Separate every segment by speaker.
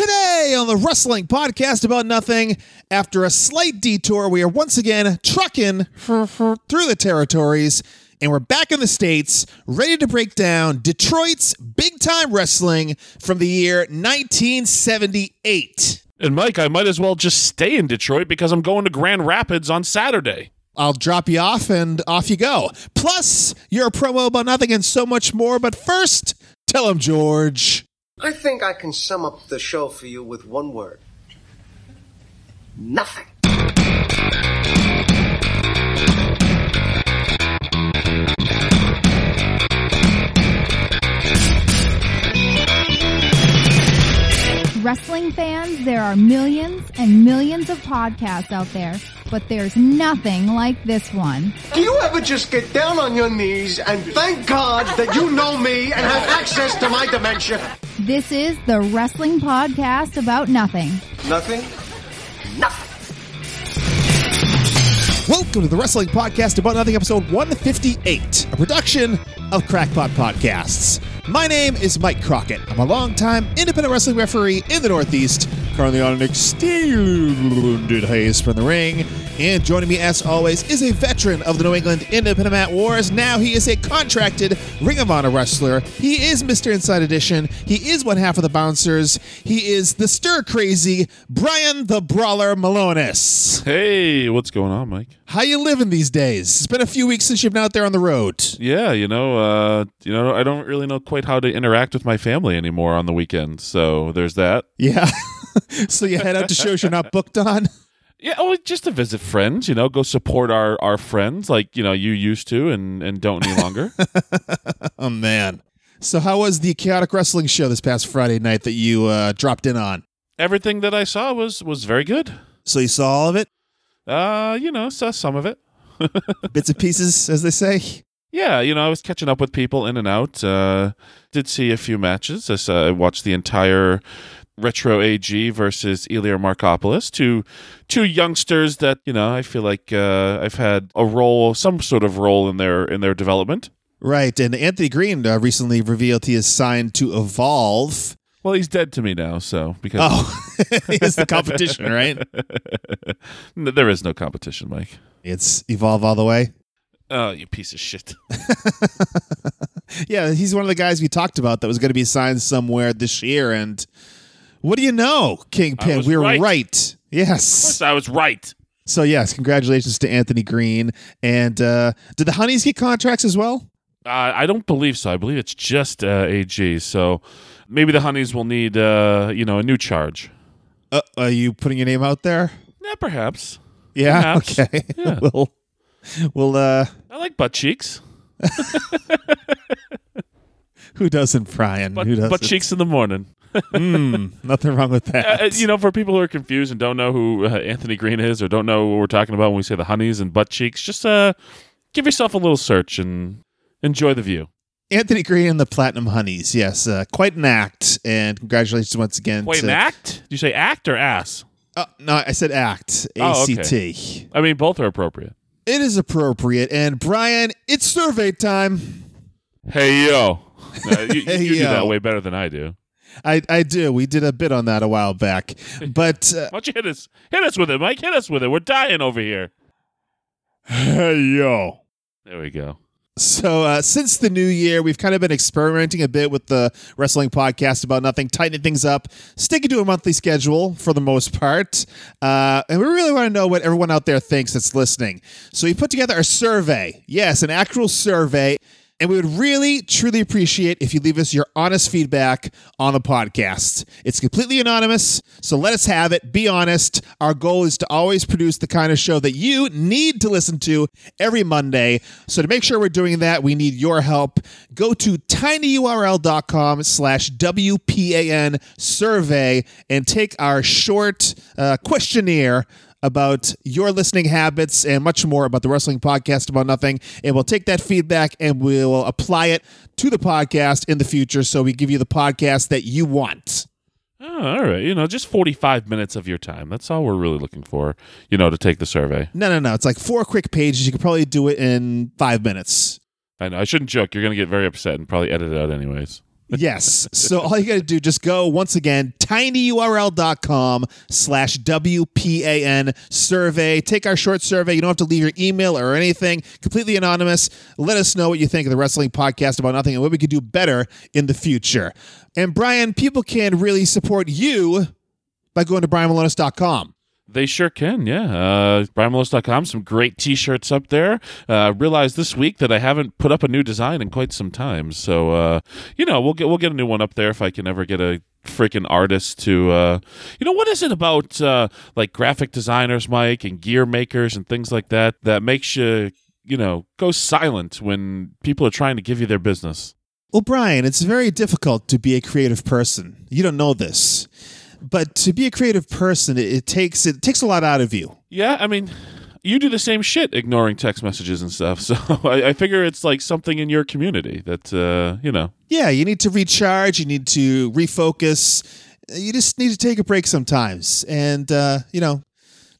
Speaker 1: Today on the Wrestling Podcast About Nothing, after a slight detour, we are once again trucking through the territories, and we're back in the States, ready to break down Detroit's big time wrestling from the year 1978.
Speaker 2: And Mike, I might as well just stay in Detroit because I'm going to Grand Rapids on Saturday.
Speaker 1: I'll drop you off and off you go. Plus, your promo about nothing and so much more. But first, tell him, George.
Speaker 3: I think I can sum up the show for you with one word. Nothing.
Speaker 4: Wrestling fans, there are millions and millions of podcasts out there, but there's nothing like this one.
Speaker 3: Do you ever just get down on your knees and thank God that you know me and have access to my dementia?
Speaker 4: This is the Wrestling Podcast About Nothing.
Speaker 3: Nothing? Nothing.
Speaker 1: Welcome to the Wrestling Podcast About Nothing, episode 158, a production of Crackpot Podcasts. My name is Mike Crockett. I'm a longtime independent wrestling referee in the Northeast, currently on an extended hiatus from the ring. And joining me, as always, is a veteran of the New England Independent Mat Wars. Now he is a contracted Ring of Honor wrestler. He is Mr. Inside Edition. He is one half of the Bouncers. He is the stir crazy Brian the Brawler Milonas.
Speaker 2: Hey, what's going on, Mike?
Speaker 1: How you living these days? It's been a few weeks since you've been out there on the road.
Speaker 2: Yeah, you know, uh, you know, I don't really know quite how to interact with my family anymore on the weekend. So there's that.
Speaker 1: Yeah. so you head out to shows you're not booked on?
Speaker 2: Yeah, oh, just to visit friends, you know, go support our our friends like you know you used to and and don't any longer.
Speaker 1: Oh man. So how was the chaotic wrestling show this past Friday night that you uh, dropped in on?
Speaker 2: Everything that I saw was was very good.
Speaker 1: So you saw all of it,
Speaker 2: Uh, you know, saw some of it.
Speaker 1: bits and pieces, as they say.
Speaker 2: Yeah, you know, I was catching up with people in and out. Uh, did see a few matches. I, saw, I watched the entire Retro AG versus Elia Markopoulos, two two youngsters that you know I feel like uh, I've had a role, some sort of role in their in their development.
Speaker 1: Right, and Anthony Greene uh, recently revealed he is signed to Evolve.
Speaker 2: Well, he's dead to me now, so because
Speaker 1: Oh, it's the competition, right?
Speaker 2: No, there is no competition, Mike.
Speaker 1: It's Evolve all the way.
Speaker 2: Oh, you piece of shit.
Speaker 1: Yeah, he's one of the guys we talked about that was going to be signed somewhere this year. And what do you know, Kingpin? We were
Speaker 2: right.
Speaker 1: right. Yes.
Speaker 2: I was right.
Speaker 1: So yes, congratulations to Anthony Greene. And uh, did the Hunnies get contracts as well?
Speaker 2: Uh, I don't believe so. I believe it's just uh, AG. So maybe the Hunnies will need, uh, you know, a new charge.
Speaker 1: Uh, are you putting your name out there?
Speaker 2: Yeah, perhaps.
Speaker 1: Yeah.
Speaker 2: Perhaps.
Speaker 1: Okay.
Speaker 2: Yeah.
Speaker 1: we'll we'll uh,
Speaker 2: I like butt cheeks.
Speaker 1: who doesn't, Brian?
Speaker 2: Butt,
Speaker 1: who doesn't?
Speaker 2: butt cheeks in the morning.
Speaker 1: Mm, nothing wrong with that.
Speaker 2: Uh, uh, you know, for people who are confused and don't know who uh, Anthony Greene is or don't know what we're talking about when we say the Hunnies and butt cheeks, just uh, give yourself a little search and enjoy the view.
Speaker 1: Anthony Greene and the Platinum Hunnies. Yes, uh, quite an act. And congratulations once again.
Speaker 2: Wait,
Speaker 1: to,
Speaker 2: an act? Did you say act or ass?
Speaker 1: Oh, no, I said act. A
Speaker 2: Oh,
Speaker 1: C
Speaker 2: okay.
Speaker 1: T.
Speaker 2: I mean, both are appropriate.
Speaker 1: It is appropriate. And Brian, it's survey time.
Speaker 2: Hey, yo. Uh, you
Speaker 1: Hey,
Speaker 2: you do that way better than I do.
Speaker 1: I, I do. We did a bit on that a while back. But uh,
Speaker 2: Why don't you hit us? Hit us with it, Mike. Hit us with it. We're dying over here.
Speaker 1: hey yo.
Speaker 2: There we go.
Speaker 1: So uh, since the new year, we've kind of been experimenting a bit with the wrestling podcast about nothing, tightening things up, sticking to a monthly schedule for the most part, uh, and we really want to know what everyone out there thinks that's listening. So we put together a survey. Yes, an actual survey. And we would really, truly appreciate if you leave us your honest feedback on the podcast. It's completely anonymous, so let us have it. Be honest. Our goal is to always produce the kind of show that you need to listen to every Monday. So to make sure we're doing that, we need your help. Go to tinyurl.com slash WPAN survey and take our short uh, questionnaire about your listening habits and much more about the wrestling podcast about nothing and we'll take that feedback and we'll apply it to the podcast in the future so we give you the podcast that you want
Speaker 2: Oh, all right. You know, just 45 minutes of your time. That's all we're really looking for, you know, to take the survey.
Speaker 1: no no no it's like four quick pages you could probably do it in five minutes
Speaker 2: I know. I shouldn't joke. You're going to get very upset and probably edit it out anyways.
Speaker 1: Yes. So all you got to do, just go once again, tinyurl.com slash WPAN survey. Take our short survey. You don't have to leave your email or anything. Completely anonymous. Let us know what you think of the wrestling podcast about nothing and what we could do better in the future. And Brian, people can really support you by going to brianmilonas.com.
Speaker 2: They sure can, yeah. Uh, BrianMilonas.com, some great T-shirts up there. Uh, realized this week that I haven't put up a new design in quite some time, so uh, you know we'll get we'll get a new one up there if I can ever get a freaking artist to uh you know what is it about uh like graphic designers mike and gear makers and things like that that makes you you know go silent when people are trying to give you their business
Speaker 1: Well, Brian, it's very difficult to be a creative person. You don't know this. But to be a creative person, it, it takes it takes a lot out of you.
Speaker 2: Yeah, I mean, you do the same shit, ignoring text messages and stuff. So I, I figure it's like something in your community that uh, you know.
Speaker 1: Yeah, you need to recharge, you need to refocus. You just need to take a break sometimes. And uh, you know,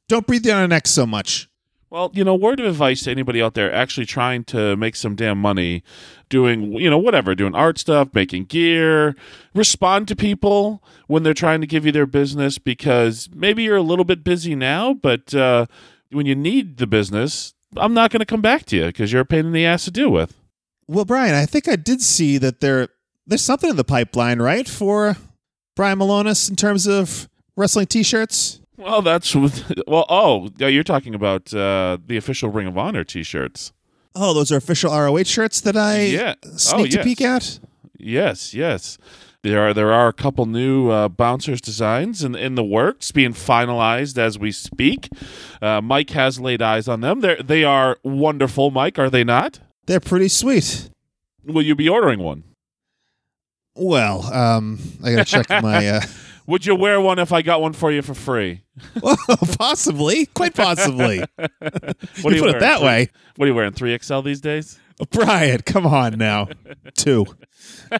Speaker 1: don't breathe down our necks so much.
Speaker 2: Well, you know, word of advice to anybody out there actually trying to make some damn money doing, you know, whatever, doing art stuff, making gear, respond to people when they're trying to give you their business because maybe you're a little bit busy now, but uh, when you need the business, I'm not going to come back to you because you're a pain in the ass to deal with.
Speaker 1: Well, Brian, I think I did see that there there's something in the pipeline, right, for Brian Milonas in terms of wrestling t-shirts.
Speaker 2: Well, that's well. Oh, you're talking about uh, the official Ring of Honor T-shirts.
Speaker 1: Oh, those are official ROH shirts that I
Speaker 2: Yeah.
Speaker 1: sneak
Speaker 2: Oh,
Speaker 1: to
Speaker 2: yes.
Speaker 1: peek at.
Speaker 2: Yes, yes. There are there are a couple new uh, bouncers designs in in the works, being finalized as we speak. Uh, Mike has laid eyes on them. They they are wonderful, Mike. Are they not?
Speaker 1: They're pretty sweet.
Speaker 2: Will you be ordering one?
Speaker 1: Well, um, I gotta check my. Uh,
Speaker 2: Would you wear one if I got one for you for free?
Speaker 1: well, possibly, quite possibly.
Speaker 2: What
Speaker 1: you
Speaker 2: are
Speaker 1: put it that way,
Speaker 2: What are you wearing? Three XL these days?
Speaker 1: Brian. Come on now, two.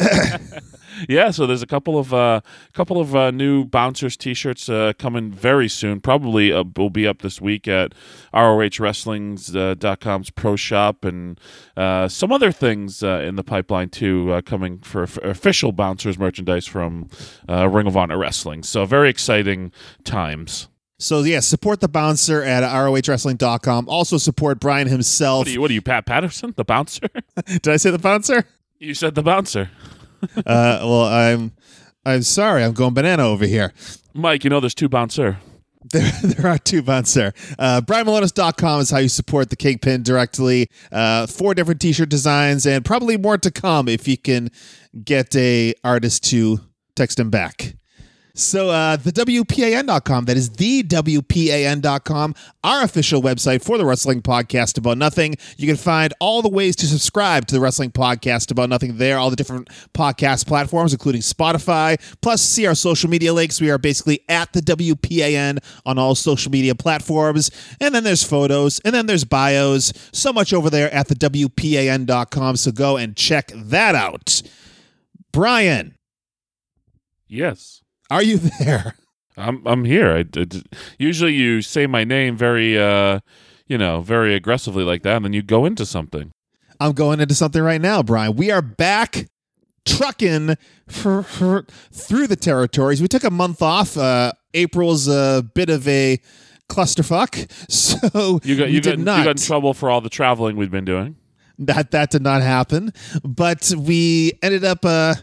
Speaker 2: Yeah, so there's a couple of uh, couple of uh, new bouncers T-shirts uh, coming very soon. Probably uh, will be up this week at ROHWrestling's.com's Pro Shop, and uh, some other things uh, in the pipeline too, uh, coming for official bouncers merchandise from uh, Ring of Honor Wrestling. So very exciting times.
Speaker 1: So yeah, support the bouncer at ROHWrestling.com. Also support Brian himself.
Speaker 2: What are you? What are you, Pat Patterson, the bouncer?
Speaker 1: Did I say the bouncer?
Speaker 2: you said the bouncer,
Speaker 1: Uh, well, I'm. I'm sorry. I'm going banana over here.
Speaker 2: Mike. You know there's two bouncer.
Speaker 1: There, there are two bouncer. Uh, BrianMilonas.com is how you support the Kingpin directly. Uh, four different t-shirt designs and probably more to come if you can get a artist to text him back. So uh, the WPAN.com, that is the WPAN.com, our official website for the Wrestling Podcast About Nothing. You can find all the ways to subscribe to the Wrestling Podcast About Nothing there, all the different podcast platforms, including Spotify. Plus, see our social media links. We are basically at the WPAN on all social media platforms. And then there's photos, and then there's bios. So much over there at the WPAN.com. So go and check that out. Brian,
Speaker 2: Yes.
Speaker 1: Are you there?
Speaker 2: I'm I'm here. I, I- usually you say my name very uh you know very aggressively like that, and then you go into something.
Speaker 1: I'm going into something right now, Brian. We are back trucking for, for, through the territories. We took a month off. Uh, April's a bit of a clusterfuck, so
Speaker 2: You got
Speaker 1: we
Speaker 2: you
Speaker 1: did
Speaker 2: got
Speaker 1: not.
Speaker 2: you got in trouble for all the traveling we've been doing.
Speaker 1: that that did not happen, but we ended up uh,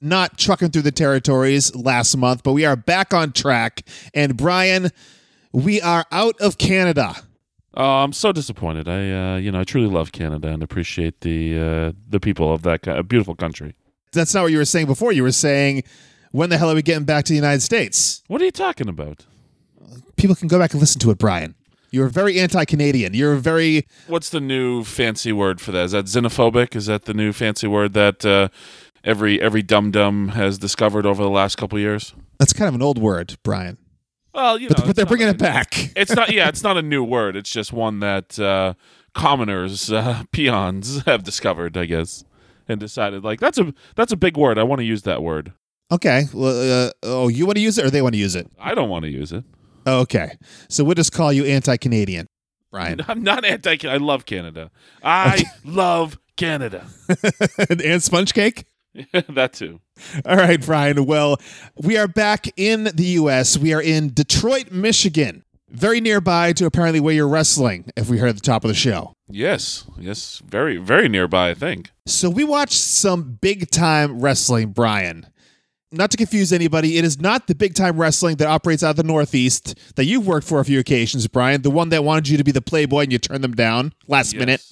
Speaker 1: not trucking through the territories last month. But we are back on track, and Brian, we are out of Canada.
Speaker 2: Oh, I'm so disappointed. I uh, you know I truly love Canada and appreciate the uh, the people of that ki- beautiful country.
Speaker 1: That's not what you were saying before. You were saying, when the hell are we getting back to the United States?
Speaker 2: What are you talking about?
Speaker 1: people can go back and listen to it, Brian. You're very anti-Canadian. You're very
Speaker 2: What's the new fancy word for that? Is that xenophobic? Is that the new fancy word that uh, every every dum dum has discovered over the last couple years?
Speaker 1: that's kind of an old word, Brian.
Speaker 2: Well, you
Speaker 1: But,
Speaker 2: know,
Speaker 1: but
Speaker 2: it's
Speaker 1: they're bringing
Speaker 2: a-
Speaker 1: it back.
Speaker 2: it's not yeah it's not a new word it's just one that uh, commoners uh, peons have discovered i guess and decided like that's a that's a big word i want to use that word
Speaker 1: Okay. Well, uh, oh, you want to use it or they want to use it?
Speaker 2: i don't want to use it
Speaker 1: okay. So we'll just call you anti-Canadian, Brian.
Speaker 2: i'm not anti i love canada i love canada
Speaker 1: and sponge cake.
Speaker 2: that too.
Speaker 1: All right, Brian. Well, we are back in the U.S. We are in Detroit, Michigan, very nearby to apparently where you're wrestling, if we heard at the top of the show.
Speaker 2: Yes, yes, very, very nearby. I think.
Speaker 1: So we watched some big time wrestling, Brian. Not to confuse anybody, it is not the big time wrestling that operates out of the Northeast that you've worked for a few occasions, Brian. The one that wanted you to be the Playboy and you turned them down last
Speaker 2: Yes.
Speaker 1: minute.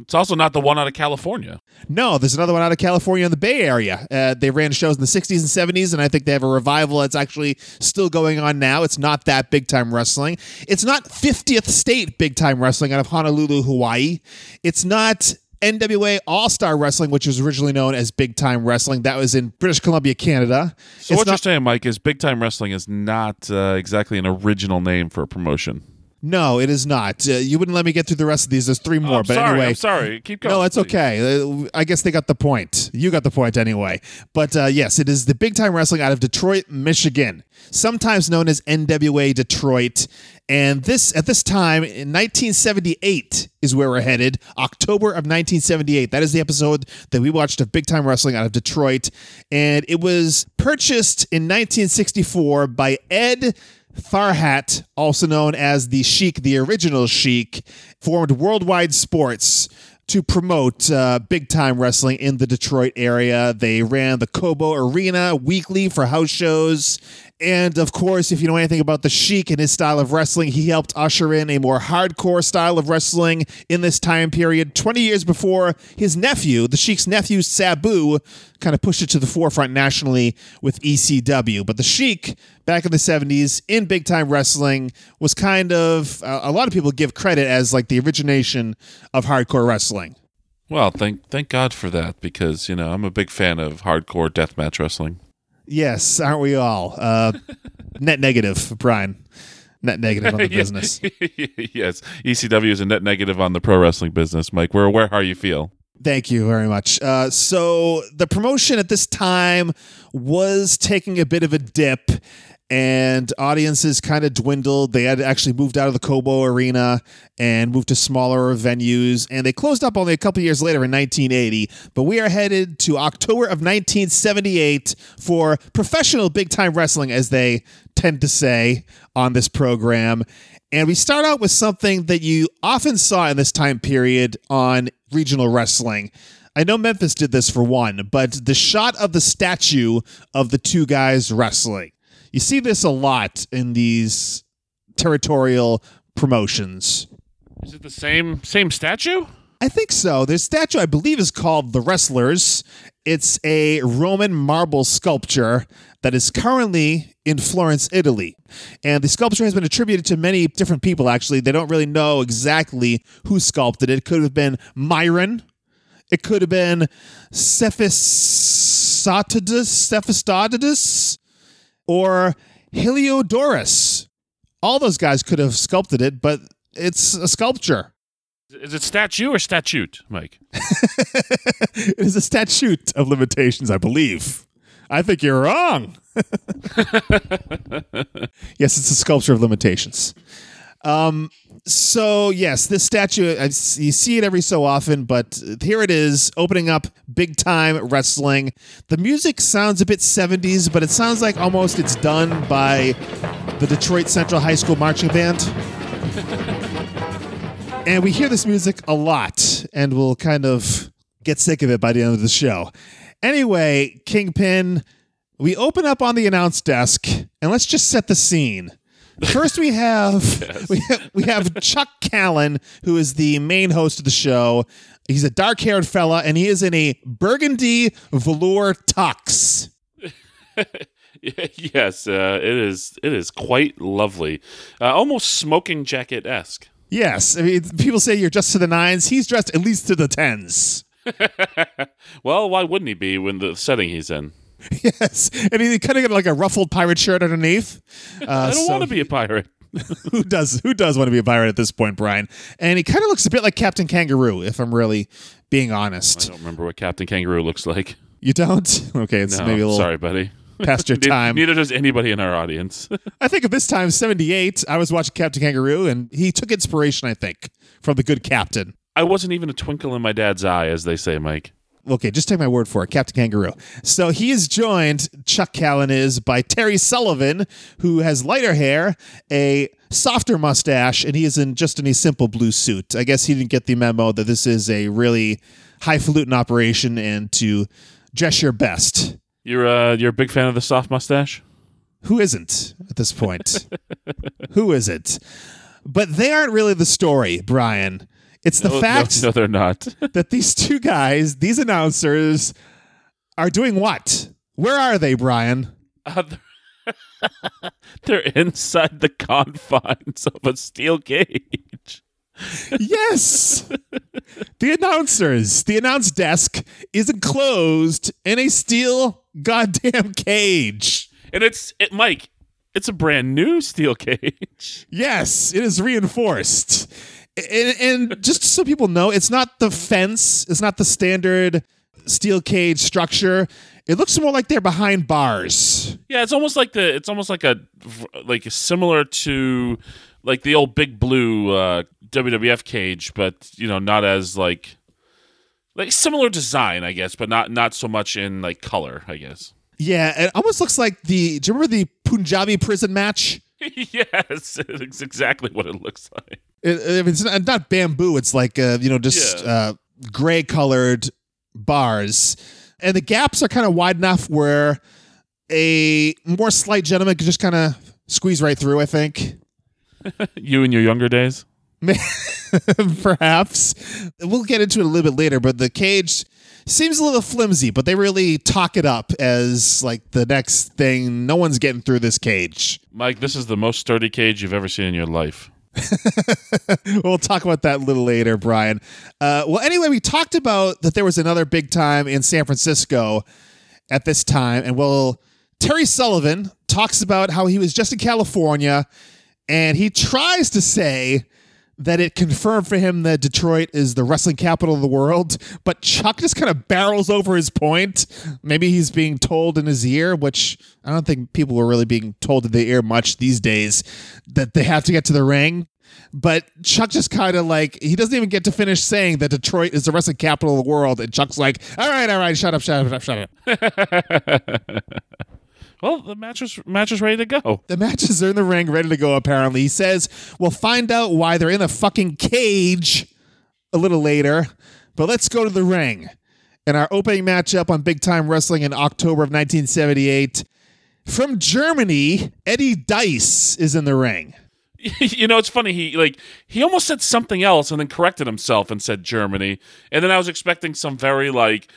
Speaker 2: It's also not the one out of California.
Speaker 1: No, there's another one out of California in the Bay Area. Uh, they ran shows in the 60s and 70s, and I think they have a revival that's actually still going on now. It's not that big time wrestling. It's not 50th state big time wrestling out of Honolulu, Hawaii. It's not NWA All Star Wrestling, which was originally known as Big Time Wrestling. That was in British Columbia, Canada.
Speaker 2: So
Speaker 1: it's
Speaker 2: what you're saying, Mike, is big time wrestling is not uh, exactly an original name for a promotion.
Speaker 1: No, it is not. Uh, you wouldn't let me get through the rest of these. There's three more,
Speaker 2: I'm
Speaker 1: but
Speaker 2: sorry,
Speaker 1: anyway.
Speaker 2: I'm sorry. Keep going.
Speaker 1: No, it's okay. Uh, I guess they got the point. You got the point anyway. But uh, yes, it is the big time wrestling out of Detroit, Michigan, sometimes known as NWA Detroit. And this at this time in 1978 is where we're headed. October of 1978. That is the episode that we watched of big time wrestling out of Detroit, and it was purchased in 1964 by Ed. Farhat, also known as the Sheik, the original Sheik, formed Worldwide Sports to promote uh, big time wrestling in the Detroit area. They ran the Cobo Arena weekly for house shows. And of course, if you know anything about the Sheik and his style of wrestling, he helped usher in a more hardcore style of wrestling in this time period. 20 years before his nephew, the Sheik's nephew, Sabu, kind of pushed it to the forefront nationally with ECW. But the Sheik, back in the 70s, in big time wrestling, was kind of, uh, a lot of people give credit as like the origination of hardcore wrestling.
Speaker 2: Well, thank thank God for that because you know I'm a big fan of hardcore deathmatch wrestling.
Speaker 1: Yes, aren't we all? Uh, net negative, Brian. Net negative on the business.
Speaker 2: yes, ECW is a net negative on the pro wrestling business, Mike. We're aware how you feel.
Speaker 1: Thank you very much. Uh, so the promotion at this time was taking a bit of a dip. And audiences kind of dwindled. They had actually moved out of the Cobo Arena and moved to smaller venues. And they closed up only a couple years later in 1980. But we are headed to October of 1978 for professional big time wrestling, as they tend to say on this program. And we start out with something that you often saw in this time period on regional wrestling. I know Memphis did this for one, but the shot of the statue of the two guys wrestling. You see this a lot in these territorial promotions.
Speaker 2: Is it the same same statue?
Speaker 1: I think so. This statue, I believe, is called The Wrestlers. It's a Roman marble sculpture that is currently in Florence, Italy. And the sculpture has been attributed to many different people, actually. They don't really know exactly who sculpted it. It could have been Myron. It could have been Cephasotidus, Cephastodidus, or Heliodorus. All those guys could have sculpted it, but it's a sculpture.
Speaker 2: Is it statue or statute, Mike?
Speaker 1: it is a statute of limitations, I believe. I think you're wrong. yes, it's a sculpture of limitations. Um, so yes, this statue I, you see it every so often, but here it is opening up big time wrestling. The music sounds a bit 70s, but it sounds like almost it's done by the Detroit Central High School marching band. And we hear this music a lot, and we'll kind of get sick of it by the end of the show. Anyway, Kingpin, we open up on the announce desk, and let's just set the scene. First, we have, we have we have Chuck Callan, who is the main host of the show. He's a dark-haired fella, and he is in a burgundy velour tux.
Speaker 2: yes, uh, it is. It is quite lovely, uh, almost smoking jacket esque.
Speaker 1: Yes, I mean people say you're dressed to the nines. He's dressed at least to the tens.
Speaker 2: well, why wouldn't he be when the setting he's in?
Speaker 1: Yes, and he kind of got like a ruffled pirate shirt underneath. Uh,
Speaker 2: I don't
Speaker 1: so
Speaker 2: want to be a pirate.
Speaker 1: who does who does want to be a pirate at this point, Brian? And he kind of looks a bit like Captain Kangaroo, if I'm really being honest.
Speaker 2: I don't remember what Captain Kangaroo looks like.
Speaker 1: You don't? Okay, it's
Speaker 2: No,
Speaker 1: maybe a little
Speaker 2: sorry, buddy.
Speaker 1: past your time.
Speaker 2: Neither does anybody in our audience.
Speaker 1: I think at this time, 78, I was watching Captain Kangaroo, and he took inspiration, I think, from the good captain.
Speaker 2: I wasn't even a twinkle in my dad's eye, as they say, Mike.
Speaker 1: Okay, just take my word for it, Captain Kangaroo. So he is joined, Chuck Callan is, by Terry Sullivan, who has lighter hair, a softer mustache, and he is in just in a simple blue suit. I guess he didn't get the memo that this is a really highfalutin operation and to dress your best.
Speaker 2: You're uh, you're a big fan of the soft mustache.
Speaker 1: Who isn't at this point? who is it? But they aren't really the story, Brian. It's the
Speaker 2: No, no,
Speaker 1: fact
Speaker 2: no, they're not.
Speaker 1: that these two guys, these announcers, are doing what? Where are they, Brian?
Speaker 2: Uh, they're- they're inside the confines of a steel cage.
Speaker 1: Yes! the announcers, the announce desk is enclosed in a steel goddamn cage.
Speaker 2: And it's it, Mike. It's a brand new steel cage.
Speaker 1: Yes, it is reinforced. And, and just so people know, it's not the fence, it's not the standard steel cage structure. It looks more like they're behind bars.
Speaker 2: Yeah, it's almost like the it's almost like a like similar to like the old big blue uh, WWF cage, but you know not as like like similar design, I guess, but not not so much in like color, I guess.
Speaker 1: Yeah, it almost looks like the. Do you remember the Punjabi prison match?
Speaker 2: yes, it's exactly what it looks like.
Speaker 1: It, it's not, not bamboo. It's like uh, you know, just
Speaker 2: Yeah.
Speaker 1: uh, gray colored bars, and the gaps are kind of wide enough where a more slight gentleman could just kind of squeeze right through. I think.
Speaker 2: You in your younger days?
Speaker 1: Perhaps we'll get into it a little bit later, but the cage seems a little flimsy, but they really talk it up as like the next thing. No one's getting through this cage.
Speaker 2: Mike, this is the most sturdy cage you've ever seen in your life.
Speaker 1: we'll talk about that a little later, Brian. Uh, well, anyway, we talked about that there was another big time in San Francisco at this time, and well, Terry Sullivan talks about how he was just in California, and he tries to say that it confirmed for him that Detroit is the wrestling capital of the world, but Chuck just kind of barrels over his point. Maybe he's being told in his ear, which I don't think people were really being told in the ear much these days, that they have to get to the ring. But Chuck just kind of like he doesn't even get to finish saying that Detroit is the wrestling capital of the world, and Chuck's like, "All right, all right, shut up, shut up, shut up."
Speaker 2: Well, the match was match is ready to go. Oh.
Speaker 1: The matches are in the ring, ready to go. Apparently, he says we'll find out why they're in a fucking cage a little later. But let's go to the ring. In our opening matchup on Big Time Wrestling in October of 1978, from Germany, Eddie Dice is in the ring.
Speaker 2: you know, it's funny. He like he almost said something else and then corrected himself and said Germany. And then I was expecting some very like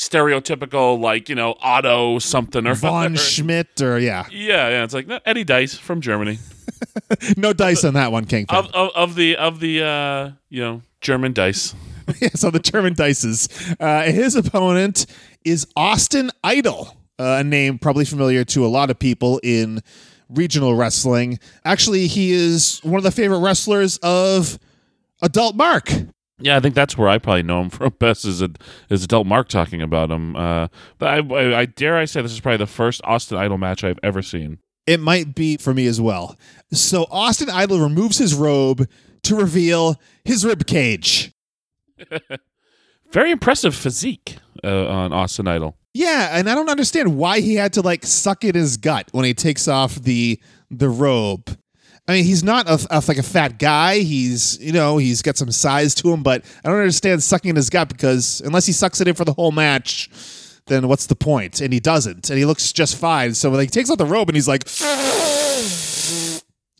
Speaker 2: stereotypical like you know Otto something or
Speaker 1: Von. Schmidt, or yeah,
Speaker 2: Yeah, yeah. It's like no, Eddie Dice from Germany
Speaker 1: no dice on that one, Kingpin.
Speaker 2: of, of of the of the uh you know German dice.
Speaker 1: so the German dices. Uh, his opponent is Austin Idol, uh, a name probably familiar to a lot of people in regional wrestling. Actually, he is one of the favorite wrestlers of Adult Mark.
Speaker 2: Yeah, I think that's where I probably know him from best is a, is adult Mark talking about him. Uh, but I, I, I dare I say this is probably the first Austin Idol match I've ever seen.
Speaker 1: It might be for me as well. So Austin Idol removes his robe to reveal his rib cage.
Speaker 2: Very impressive physique uh, on Austin Idol.
Speaker 1: Yeah, and I don't understand why he had to like suck in his gut when he takes off the the robe. I mean, he's not a, a- like a fat guy. He's you know he's got some size to him, but I don't understand sucking in his gut because unless he sucks it in for the whole match, then what's the point? And he doesn't, and he looks just fine. So when he takes off the robe and he's like.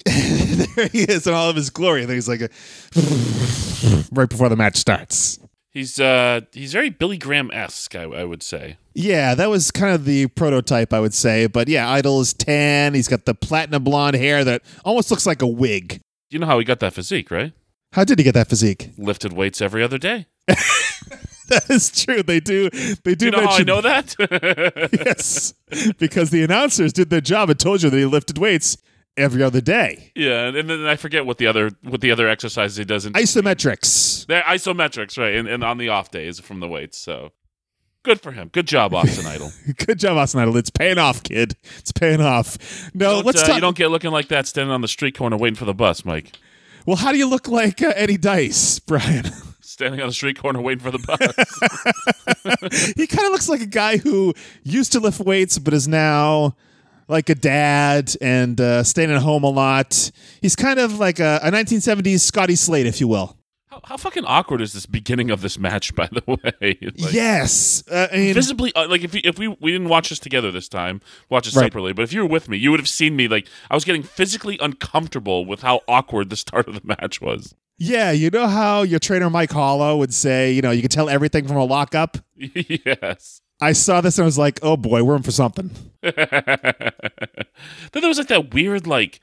Speaker 1: there he is in all of his glory. And then he's like, right before the match starts.
Speaker 2: He's uh he's very Billy Graham esque, I, I would say.
Speaker 1: Yeah, that was kind of the prototype, I would say. But yeah, Idol is tan. He's got the platinum blonde hair that almost looks like a wig.
Speaker 2: You know how he got that physique, right?
Speaker 1: How did he get that physique?
Speaker 2: Lifted weights every other day.
Speaker 1: That is true. They do. They do
Speaker 2: You know how I know that?
Speaker 1: yes, because the announcers did their job and told you that he lifted weights every other day.
Speaker 2: yeah, and then I forget what the other what the other exercises he does in
Speaker 1: Isometrics.
Speaker 2: They're isometrics, right? And, and on the off days from the weights. So good for him. Good job, Austin Idol.
Speaker 1: Good job, Austin Idol. It's paying off, kid. It's paying off. No,
Speaker 2: Don't,
Speaker 1: let's
Speaker 2: uh,
Speaker 1: talk.
Speaker 2: You don't get looking like that standing on the street corner waiting for the bus, Mike.
Speaker 1: well, how do you look like uh, Eddie Dice, Brian?
Speaker 2: Standing on the street corner waiting for the bus.
Speaker 1: he kind of looks like a guy who used to lift weights but is now like a dad and uh, staying at home a lot. He's kind of like a, a 1970s Scotty Slade, if you will.
Speaker 2: how, how fucking awkward is this beginning of this match, by the way? Like,
Speaker 1: yes, uh, I mean,
Speaker 2: Visibly, uh, like if we, if we we didn't watch this together this time, watch it
Speaker 1: Right.
Speaker 2: separately. But if you were with me, you would have seen me like I was getting physically uncomfortable with how awkward the start of the match was.
Speaker 1: yeah, you know how your trainer Mike Hollow would say, you know, you can tell everything from a lockup.
Speaker 2: yes.
Speaker 1: I saw this and I was like, oh boy, we're in for something.
Speaker 2: then there was like that weird like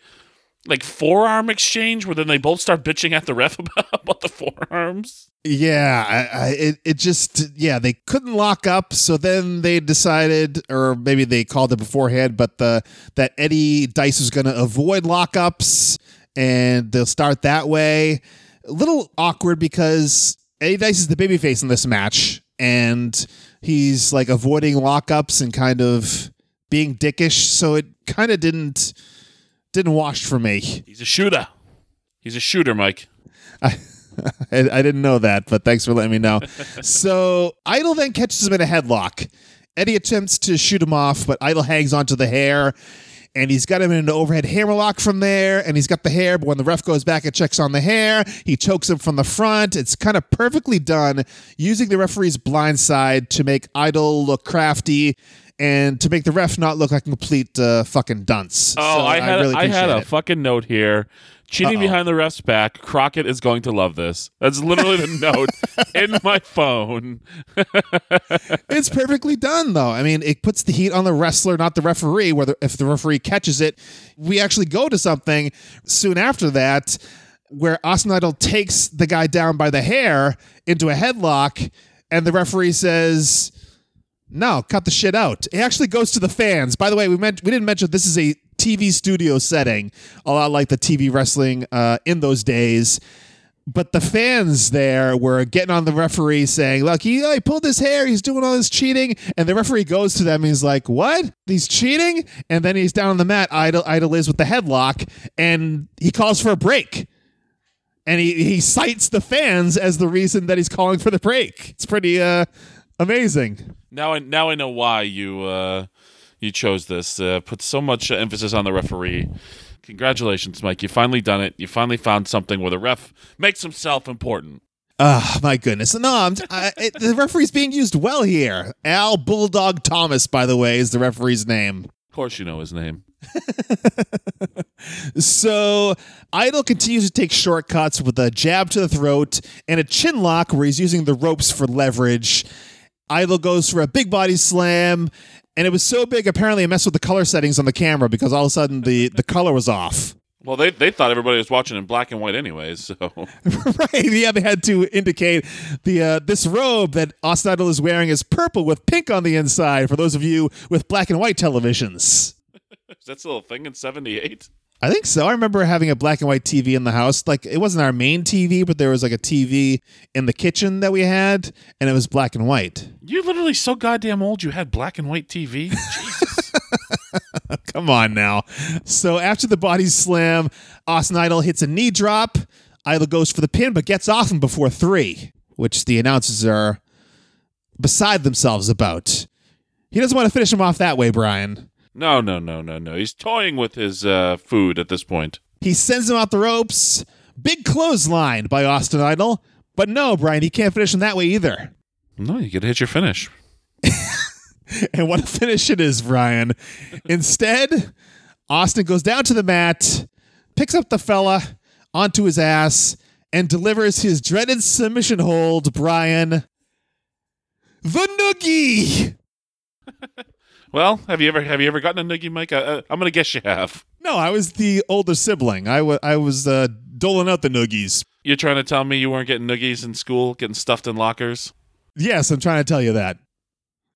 Speaker 2: like forearm exchange where then they both start bitching at the ref about, about the forearms.
Speaker 1: Yeah, I, I, it it just yeah they couldn't lock up, so then they decided, or maybe they called it beforehand, but the that Eddie Dice was going to avoid lockups, and they'll start that way. A little awkward because Eddie Dice is the babyface in this match, and he's like avoiding lockups and kind of being dickish, so it kind of didn't didn't wash for me.
Speaker 2: He's a shooter. He's a shooter, Mike.
Speaker 1: I, I didn't know that, but thanks for letting me know. so Idol then catches him in a headlock. Eddie attempts to shoot him off, but Idol hangs onto the hair, and he's got him in an overhead hammerlock from there, and he's got the hair, but when the ref goes back and checks on the hair, he chokes him from the front. It's kind of perfectly done, using the referee's blind side to make Idol look crafty and to make the ref not look like a complete uh, fucking dunce.
Speaker 2: Oh,
Speaker 1: So
Speaker 2: I had
Speaker 1: really
Speaker 2: I had a
Speaker 1: it.
Speaker 2: fucking note here. Cheating
Speaker 1: Uh-oh.
Speaker 2: behind the ref's back. Crockett is going to love this. That's literally the note in my phone.
Speaker 1: it's perfectly done though. I mean, it puts the heat on the wrestler, not the referee. Whether if the referee catches it, we actually go to something soon after that where Austin Idol takes the guy down by the hair into a headlock, and the referee says, "No, cut the shit out." It actually goes to the fans. By the way, we meant we didn't mention this is a TV studio setting, a lot like the TV wrestling uh, in those days but the fans there were getting on the referee saying, Look, he, he pulled his hair, he's doing all this cheating. And the referee goes to them, and he's like, What? He's cheating? And then he's down on the mat, Idol, Idol is with the headlock, and he calls for a break. And he, he cites the fans as the reason that he's calling for the break. It's pretty uh, amazing.
Speaker 2: Now I now I know why you uh, you chose this. Uh, put so much emphasis on the referee. Congratulations, Mike. You finally done it. You finally found something where the ref makes himself important.
Speaker 1: Oh my goodness! No, I'm, I, it, the referee's being used well here. Al Bulldog Thomas, by the way, is the referee's name.
Speaker 2: Of course, you know his name.
Speaker 1: So Idol continues to take shortcuts with a jab to the throat and a chin lock where he's using the ropes for leverage. Idol goes for a big body slam, and it was so big apparently it messed with the color settings on the camera because all of a sudden the, the color was off.
Speaker 2: Well, they they thought everybody was watching in black and white anyways. So
Speaker 1: right? Yeah, they had to indicate the uh, this robe that Austin Idol is wearing is purple with pink on the inside. For those of you with black and white televisions.
Speaker 2: is that still a thing in '78?
Speaker 1: I think so. I remember having a black and white TV in the house. Like it wasn't our main TV, but there was like a TV in the kitchen that we had, and it was black and white.
Speaker 2: You're literally so goddamn old. You had black and white TV. Jesus.
Speaker 1: Come on now. So after the body slam, Austin Idol hits a knee drop. Idol goes for the pin, but gets off him before three, which the announcers are beside themselves about. He doesn't want to finish him off that way, Brian.
Speaker 2: No, no, no, no, no. He's toying with his uh, food at this point.
Speaker 1: He sends him out the ropes. Big clothesline by Austin Idol. But no, Brian, he can't finish him that way either.
Speaker 2: No, you got to hit your finish.
Speaker 1: And what a finish it is, Brian. Instead, Austin goes down to the mat, picks up the fella onto his ass, and delivers his dreaded submission hold, Brian. The Noogie!
Speaker 2: Well, have you ever have you ever gotten a noogie, Mike? Uh, I'm gonna guess you have.
Speaker 1: No, I was the older sibling. I wa- I was uh, doling out the Noogies.
Speaker 2: You're trying to tell me you weren't getting noogies in school, getting stuffed in lockers?
Speaker 1: Yes, I'm trying to tell you that.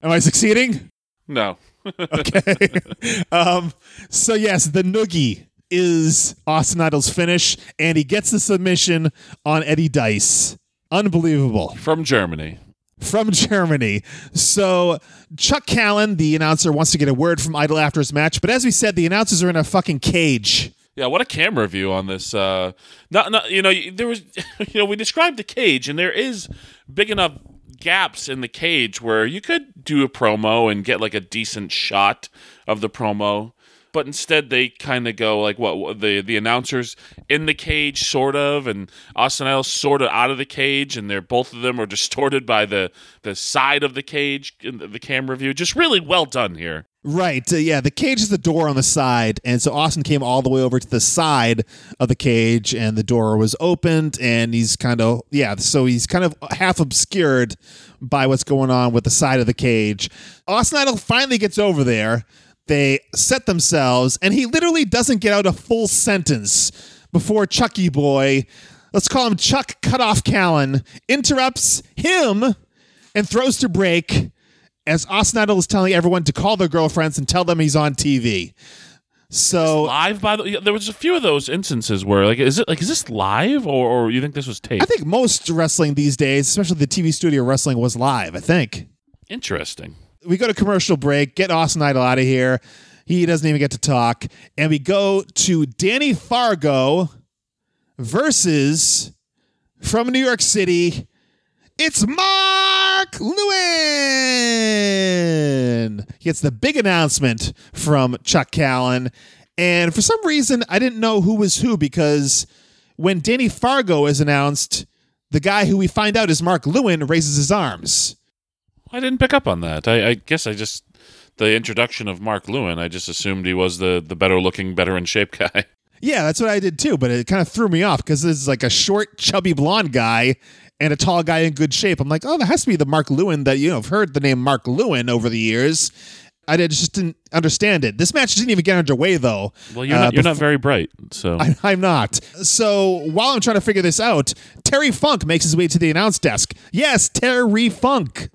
Speaker 1: Am I succeeding?
Speaker 2: No.
Speaker 1: Okay. um, so yes, the noogie is Austin Idol's finish, and he gets the submission on Eddie Dice. Unbelievable.
Speaker 2: From Germany.
Speaker 1: From Germany. So Chuck Callan, the announcer, wants to get a word from Idol after his match, but as we said, the announcers are in a fucking cage.
Speaker 2: Yeah, what a camera view on this. Uh, not, not, you know, there was, you know, we described the cage, and there is big enough gaps in the cage where you could do a promo and get like a decent shot of the promo but instead they kind of go like what the the announcers in the cage sort of and Austin sort of out of the cage and they're both of them are distorted by the the side of the cage in the, the camera view just really well done here
Speaker 1: Right. Uh, yeah, the cage is the door on the side. And so Austin came all the way over to the side of the cage and the door was opened and he's kind of yeah, so he's kind of half obscured by what's going on with the side of the cage. Austin Idol finally gets over there. They set themselves and he literally doesn't get out a full sentence before Chucky Boy, let's call him Chuck Cutoff Callan, interrupts him and throws to break as Austin Idol is telling everyone to call their girlfriends and tell them he's on TV. So
Speaker 2: live by the there was a few of those instances where like is it like is this live or, or you think this was taped
Speaker 1: I think most wrestling these days, especially the TV studio wrestling, was live. I think
Speaker 2: interesting
Speaker 1: we go to commercial break, get Austin Idol out of here. He doesn't even get to talk, and we go to Danny Fargo versus from New York City. It's Mark Lewin. He gets the big announcement from Chuck Callan. And for some reason, I didn't know who was who because when Danny Fargo is announced, the guy who we find out is Mark Lewin raises his arms.
Speaker 2: I didn't pick up on that. I, I guess I just the introduction of Mark Lewin. I just assumed he was the the better looking, better in shape guy.
Speaker 1: Yeah, that's what I did too, but it kind of threw me off because this is like a short, chubby blonde guy and a tall guy in good shape. I'm like, oh, that has to be the Mark Lewin that you know. I've heard the name Mark Lewin over the years. I did, just didn't understand it. This match didn't even get underway though.
Speaker 2: Well, you're, uh, not, you're not very bright, so
Speaker 1: I, I'm not. So while I'm trying to figure this out, Terry Funk makes his way to the announce desk. Yes, Terry Funk.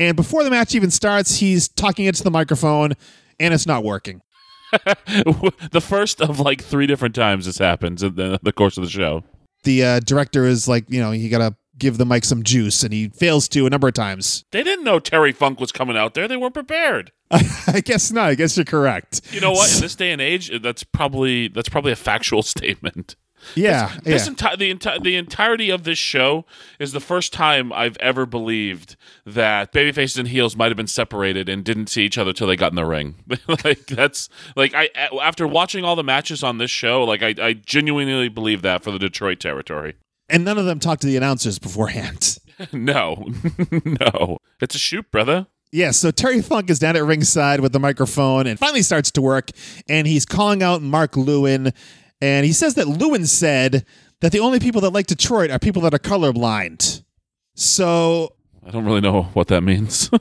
Speaker 1: And before the match even starts, he's talking into the microphone, and it's not working.
Speaker 2: the first of like three different times this happens in the, the course of the show.
Speaker 1: The uh, director is like, you know, you gotta give the mic some juice, and he fails to a number of times.
Speaker 2: They didn't know Terry Funk was coming out there. They weren't prepared.
Speaker 1: I guess not. I guess you're correct.
Speaker 2: You know what? In this day and age, that's probably that's probably a factual statement.
Speaker 1: Yeah,
Speaker 2: this,
Speaker 1: yeah.
Speaker 2: enti- the entire the entirety of this show is the first time I've ever believed that babyfaces and heels might have been separated and didn't see each other till they got in the ring. like that's like I after watching all the matches on this show, like I, I genuinely believe that for the Detroit territory.
Speaker 1: And none of them talked to the announcers beforehand.
Speaker 2: no, no, it's a shoot, brother.
Speaker 1: Yeah, so Terry Funk is down at ringside with the microphone and finally starts to work, and he's calling out Mark Lewin and he says that Lewin said that the only people that like Detroit are people that are colorblind. So
Speaker 2: I don't really know what that means.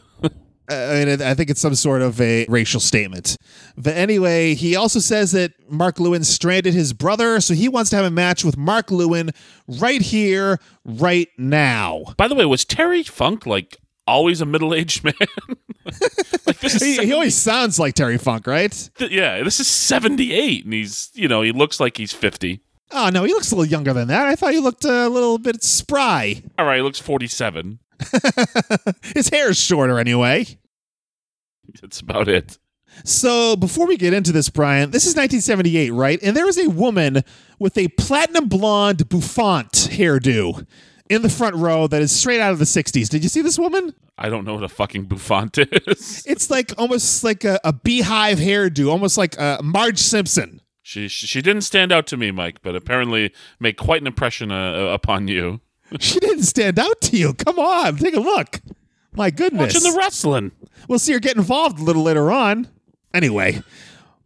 Speaker 1: I, mean, I think it's some sort of a racial statement. But anyway, he also says that Mark Lewin stranded his brother, so he wants to have a match with Mark Lewin right here, right now.
Speaker 2: By the way, was Terry Funk like always a middle-aged man?
Speaker 1: like this he, he, always sounds like Terry Funk, right?
Speaker 2: Th- yeah, this is 78 and he's, you know, he looks like he's 50.
Speaker 1: Oh, no, he looks a little younger than that. I thought he looked a little bit spry.
Speaker 2: All right, he looks 47.
Speaker 1: His hair is shorter anyway.
Speaker 2: That's about it.
Speaker 1: So before we get into this, Brian, this is 1978, right? And there is a woman with a platinum blonde bouffant hairdo in the front row that is straight out of the 60s. Did you see this woman?
Speaker 2: I don't know what a fucking bouffant is.
Speaker 1: It's like almost like a, a beehive hairdo, almost like uh, Marge Simpson.
Speaker 2: She she didn't stand out to me, Mike, but apparently made quite an impression uh, upon you.
Speaker 1: she didn't stand out to you. Come on, take a look. My goodness.
Speaker 2: Watching the wrestling.
Speaker 1: We'll see her get involved a little later on. Anyway,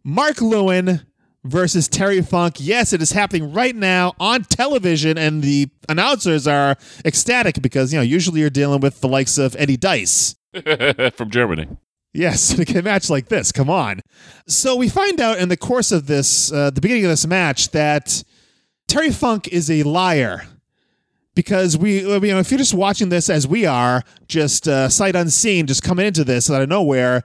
Speaker 1: Mark Lewin versus Terry Funk. Yes, it is happening right now on television, and the announcers are ecstatic because, you know, usually you're dealing with the likes of Eddie Dice.
Speaker 2: From Germany.
Speaker 1: Yes, get a match like this. Come on. So we find out in the course of this, uh, the beginning of this match, that Terry Funk is a liar. Because we, you know, if you're just watching this as we are, just uh, sight unseen, just coming into this out of nowhere,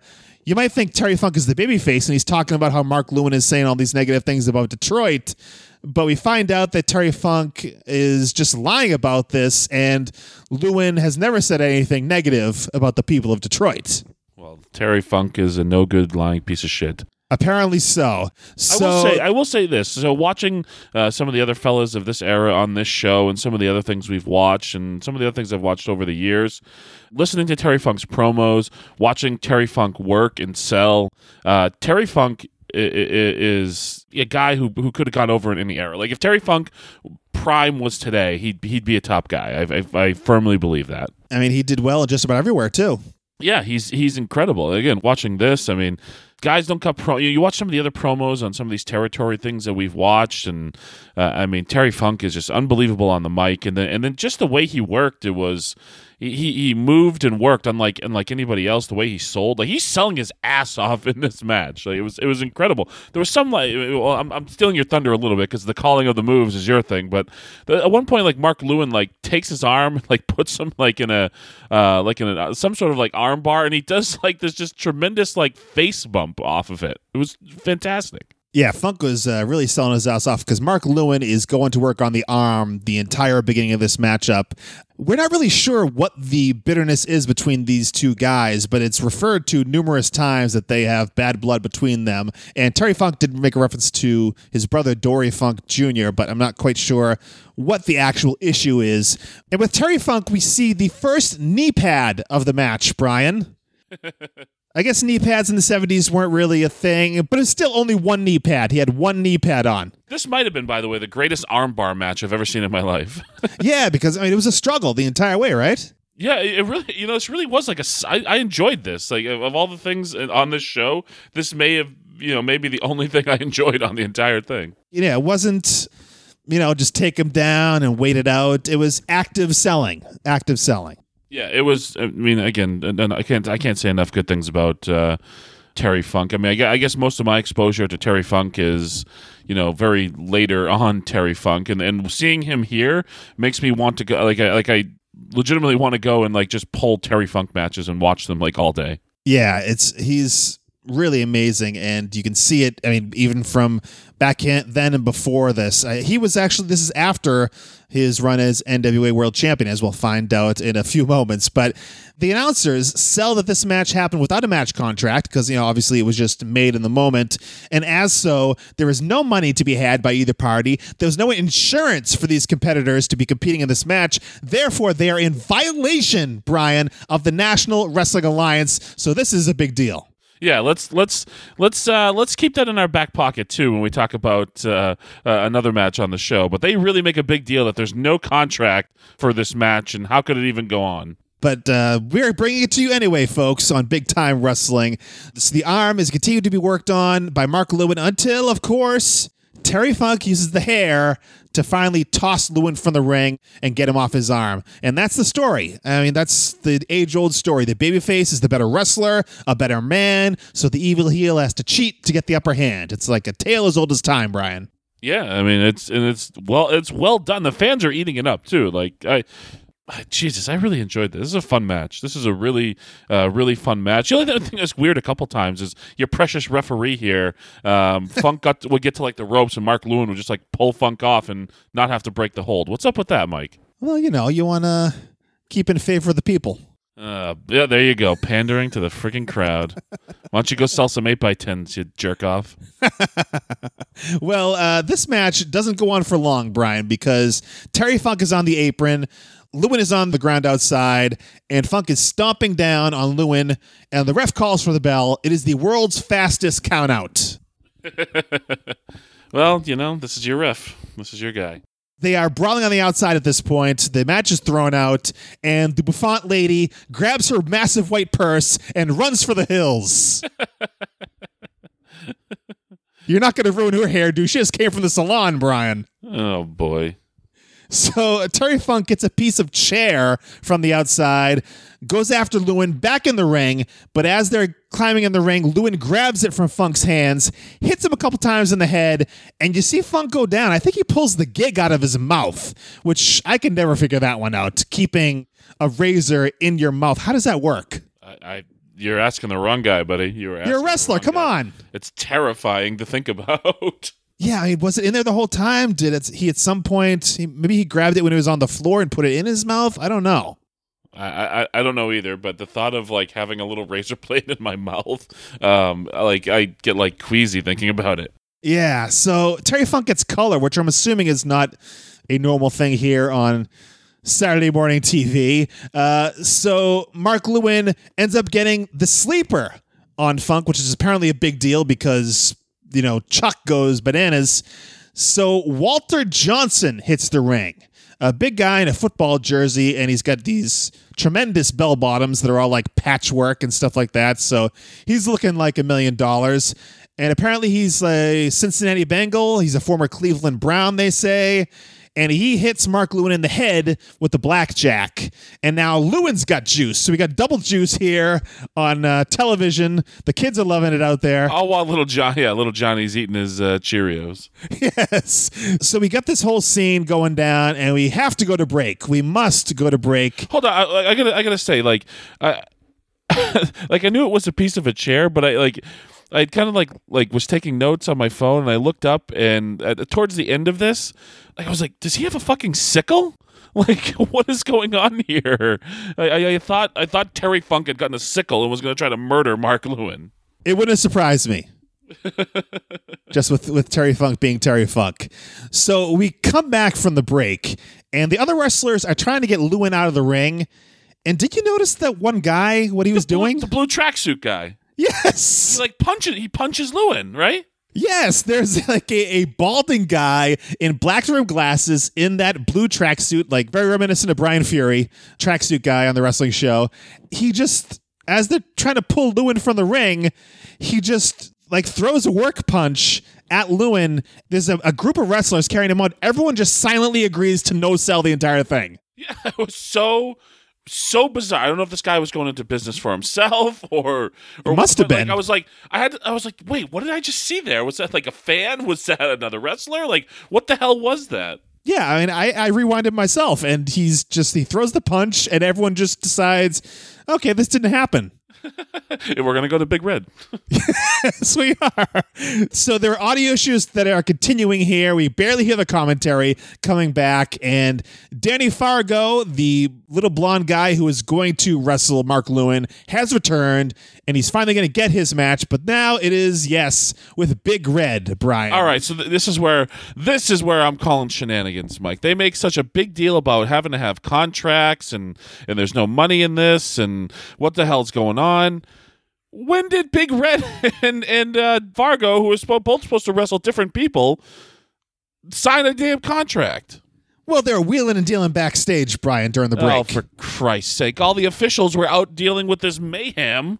Speaker 1: you might think Terry Funk is the babyface and he's talking about how Mark Lewin is saying all these negative things about Detroit. But we find out that Terry Funk is just lying about this, and Lewin has never said anything negative about the people of Detroit.
Speaker 2: Well, Terry Funk is a no good lying piece of shit.
Speaker 1: Apparently so.
Speaker 2: I
Speaker 1: So
Speaker 2: will say I will say this. So watching uh, some of the other fellas of this era on this show and some of the other things we've watched and some of the other things I've watched over the years, listening to Terry Funk's promos, watching Terry Funk work and sell, uh, Terry Funk i- i- is a guy who who could have gone over in any era. Like if Terry Funk prime was today, he'd he'd be a top guy. I, I, I firmly believe that.
Speaker 1: I mean, he did well just about everywhere too.
Speaker 2: Yeah, he's he's incredible. Again, watching this, I mean, guys don't cut pro. You, watch some of the other promos on some of these territory things that we've watched, and uh, I mean, Terry Funk is just unbelievable on the mic, and then and then just the way he worked, it was he he, moved and worked unlike unlike anybody else. The way he sold, like he's selling his ass off in this match. Like it was it was incredible. There was some like well, I'm I'm stealing your thunder a little bit because the calling of the moves is your thing, but the, at one point, like Mark Lewin like takes his arm, like puts him like in a uh like in a, some sort of like arm bar, and he does like this just tremendous like face bump off of it. It was fantastic.
Speaker 1: Yeah, Funk was uh, really selling his ass off because Mark Lewin is going to work on the arm the entire beginning of this matchup. We're not really sure what the bitterness is between these two guys, but it's referred to numerous times that they have bad blood between them. And Terry Funk did make a reference to his brother Dory Funk Jr., but I'm not quite sure what the actual issue is. And with Terry Funk, we see the first knee pad of the match, Brian. I guess knee pads in the 70s weren't really a thing, but it's still only one knee pad. He had one knee pad on.
Speaker 2: This might have been, by the way, the greatest armbar match I've ever seen in my life.
Speaker 1: yeah, because I mean it was a struggle the entire way, right?
Speaker 2: yeah, it really, you know, this really was like a. I, I enjoyed this. Like of all the things on this show, this may have, you know, maybe the only thing I enjoyed on the entire thing.
Speaker 1: Know, it wasn't you know, just take him down and wait it out. It was active selling. Active selling.
Speaker 2: Yeah, it was. I mean, again, I can't I can't say enough good things about uh, Terry Funk. I mean, I I guess most of my exposure to Terry Funk is, you know, very later on Terry Funk, and and seeing him here makes me want to go. Like I like I legitimately want to go and like just pull Terry Funk matches and watch them like all day.
Speaker 1: Yeah, it's he's really amazing, and you can see it. I mean, even from back then and before this, uh, he was actually. This is after his run as NWA World Champion, as we'll find out in a few moments. But the announcers sell that this match happened without a match contract because you know obviously it was just made in the moment, and as so, there is no money to be had by either party. There's no insurance for these competitors to be competing in this match. Therefore, they are in violation, Brian, of the National Wrestling Alliance. So this is a big deal.
Speaker 2: Yeah, let's let's let's uh, let's keep that in our back pocket too when we talk about uh, uh, another match on the show. But they really make a big deal that there's no contract for this match, and how could it even go on?
Speaker 1: But uh, we're bringing it to you anyway, folks, on Big Time Wrestling. The arm is continued to be worked on by Mark Lewin until, of course, Terry Funk uses the hair to finally toss Lewin from the ring and get him off his arm. And that's the story. I mean, that's the age old story. The babyface is the better wrestler, a better man, so the evil heel has to cheat to get the upper hand. It's like a tale as old as time, Brian.
Speaker 2: Yeah, I mean it's and it's well it's well done. The fans are eating it up too. Like I. Jesus, I really enjoyed this. This is a fun match. This is a really, uh, really fun match. The only thing that's weird a couple times is your precious referee here. Um, Funk got would get to like the ropes, and Mark Lewin would just like pull Funk off and not have to break the hold. What's up with that, Mike?
Speaker 1: Well, you know, you want to keep in favor of the people.
Speaker 2: Uh, yeah, there you go, pandering to the freaking crowd. Why don't you go sell some eight by tens, you jerk off?
Speaker 1: Well, uh, this match doesn't go on for long, Brian, because Terry Funk is on the apron. Lewin is on the ground outside, and Funk is stomping down on Lewin, and the ref calls for the bell. It is the world's fastest count out.
Speaker 2: Well, you know, this is your ref. This is your guy.
Speaker 1: They are brawling on the outside at this point. The match is thrown out, and the bouffant lady grabs her massive white purse and runs for the hills. You're not going to ruin her hairdo. She just came from the salon, Brian.
Speaker 2: Oh boy.
Speaker 1: So uh, Terry Funk gets a piece of chair from the outside, goes after Lewin back in the ring, but as they're climbing in the ring, Lewin grabs it from Funk's hands, hits him a couple times in the head, and you see Funk go down. I think he pulls the gig out of his mouth, which I can never figure that one out. Keeping a razor in your mouth. How does that work?
Speaker 2: I, I you're asking the wrong guy, buddy. You were asking
Speaker 1: You're a wrestler. Come
Speaker 2: guy.
Speaker 1: on.
Speaker 2: It's terrifying to think about.
Speaker 1: Yeah, I mean, was it in there the whole time? Did it, he at some point, he, maybe he grabbed it when it was on the floor and put it in his mouth? I don't know.
Speaker 2: I, I I don't know either, but the thought of like having a little razor blade in my mouth, um, like I get like queasy thinking about it.
Speaker 1: Yeah, so Terry Funk gets color, which I'm assuming is not a normal thing here on Saturday morning TV. Uh, so Mark Lewin ends up getting the sleeper on Funk, which is apparently a big deal because, you know, Chuck goes bananas. So Walter Johnson hits the ring. A big guy in a football jersey, and he's got these tremendous bell bottoms that are all like patchwork and stuff like that. So he's looking like a million dollars. And apparently he's a Cincinnati Bengal. He's a former Cleveland Brown, they say. And he hits Mark Lewin in the head with the blackjack. And now Lewin's got juice. So we got double juice here on uh, television. The kids are loving it out there.
Speaker 2: Oh, while little John, yeah, little Johnny's eating his uh, Cheerios.
Speaker 1: Yes. So we got this whole scene going down, and we have to go to break. We must go to break.
Speaker 2: Hold on, I, I gotta, I gotta say, like, I, like I knew it was a piece of a chair, but I like. I kind of like like was taking notes on my phone, and I looked up, and uh, towards the end of this, like, I was like, "Does he have a fucking sickle? Like, what is going on here?" I, I, I thought I thought Terry Funk had gotten a sickle and was going to try to murder Mark Lewin.
Speaker 1: It wouldn't have surprised me. Just with, with Terry Funk being Terry Funk. So we come back from the break, and the other wrestlers are trying to get Lewin out of the ring. And did you notice that one guy, what he was doing?
Speaker 2: the blue tracksuit guy.
Speaker 1: Yes.
Speaker 2: He like punches. He punches Lewin, right?
Speaker 1: Yes, there's like a, a balding guy in black rim glasses in that blue tracksuit, like very reminiscent of Brian Fury, tracksuit guy on the wrestling show. He just, as they're trying to pull Lewin from the ring, he just like throws a work punch at Lewin. There's a, a group of wrestlers carrying him out. Everyone just silently agrees to no sell the entire thing.
Speaker 2: Yeah, it was so so bizarre. I don't know if this guy was going into business for himself or or
Speaker 1: must have
Speaker 2: like,
Speaker 1: been.
Speaker 2: I was like, I had, I was like, wait, what did I just see there? Was that like a fan? Was that another wrestler? Like, what the hell was that?
Speaker 1: Yeah, I mean, I, I rewinded myself, and he's just he throws the punch, and everyone just decides, okay, this didn't happen.
Speaker 2: And we're gonna go to Big Red.
Speaker 1: yes, we are. So there are audio issues that are continuing here. We barely hear the commentary coming back, and Danny Fargo, the little blonde guy who is going to wrestle Mark Lewin, has returned, and he's finally going to get his match. But now it is yes with Big Red, Brian.
Speaker 2: All right, so th- this is where this is where I'm calling shenanigans, Mike. They make such a big deal about having to have contracts and and there's no money in this and what the hell's going on. When did Big Red and and uh, Fargo, who spo- both supposed to wrestle different people, sign a damn contract?
Speaker 1: Well, they're wheeling and dealing backstage, Brian, during the break.
Speaker 2: Oh, for Christ's sake! All the officials were out dealing with this mayhem